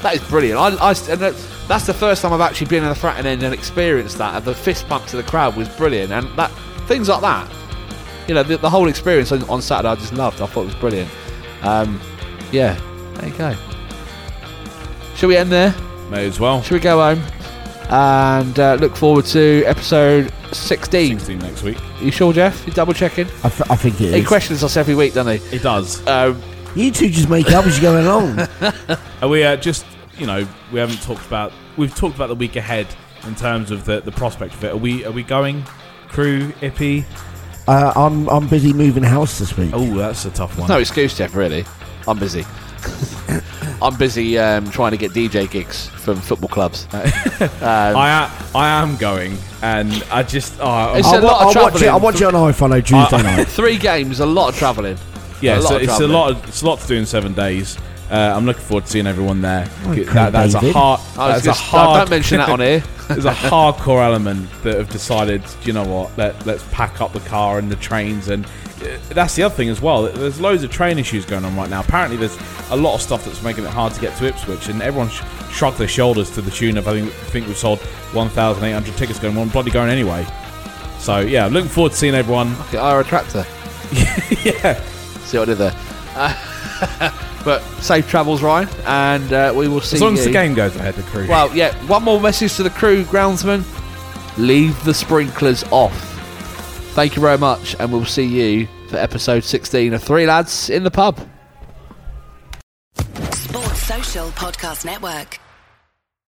that is brilliant. I, I and that's, that's the first time I've actually been in the Fratton end and experienced that. And the fist pump to the crowd was brilliant, and that things like that. You know, the, the whole experience on, on Saturday, I just loved. I thought it was brilliant. Um, yeah, there you go. Shall we end there?
May as well.
Shall we go home and uh, look forward to episode 16?
16 next week.
you sure, Jeff? You double checking?
I, th- I think it
He
is.
questions us every week, doesn't he?
It does.
Um,
You two just make up as you go along.
Are we uh, just, you know, we haven't talked about, we've talked about the week ahead in terms of the, the prospect of it. Are we are we going? Crewe, Ippy?
uh, I'm I'm busy moving house this week.
Oh, that's a tough one.
no excuse, Jeff, really. I'm busy. I'm busy um, trying to get DJ gigs from football clubs. Um,
I am, I am going, and I just, oh,
It's
oh,
a
I'll,
lot of
I'll watch it.
travelling.
I'll watch it on iFollow Tuesday night.
Three games, a lot of travelling.
yeah,
a
so
of
it's a lot. Of, it's a lot to do in seven days. Uh, I'm looking forward to seeing everyone there.
Okay,
That- that's a hard. That's a
just, no,
hard.
don't mention that on here.
There's a hardcore element that have decided, "Do you know what? Let, let's pack up the car and the trains. And uh, that's the other thing as well. There's loads of train issues going on right now. Apparently, there's a lot of stuff that's making it hard to get to Ipswich, and everyone sh- shrugged their shoulders to the tune of I think, I think we've sold 1,800 tickets going. One bloody going anyway. So yeah, looking forward to seeing everyone.
Okay, I a tractor.
yeah,
See what I did there. Uh, but safe travels, Ryan, and uh, we will see
as long
you.
as the game goes ahead, the crew.
Well, yeah, one more message to the Crewe, groundsman. Leave the sprinklers off. Thank you very much, and we'll see you for episode 16 of Three Lads in the Pub.
Sports Social Podcast Network.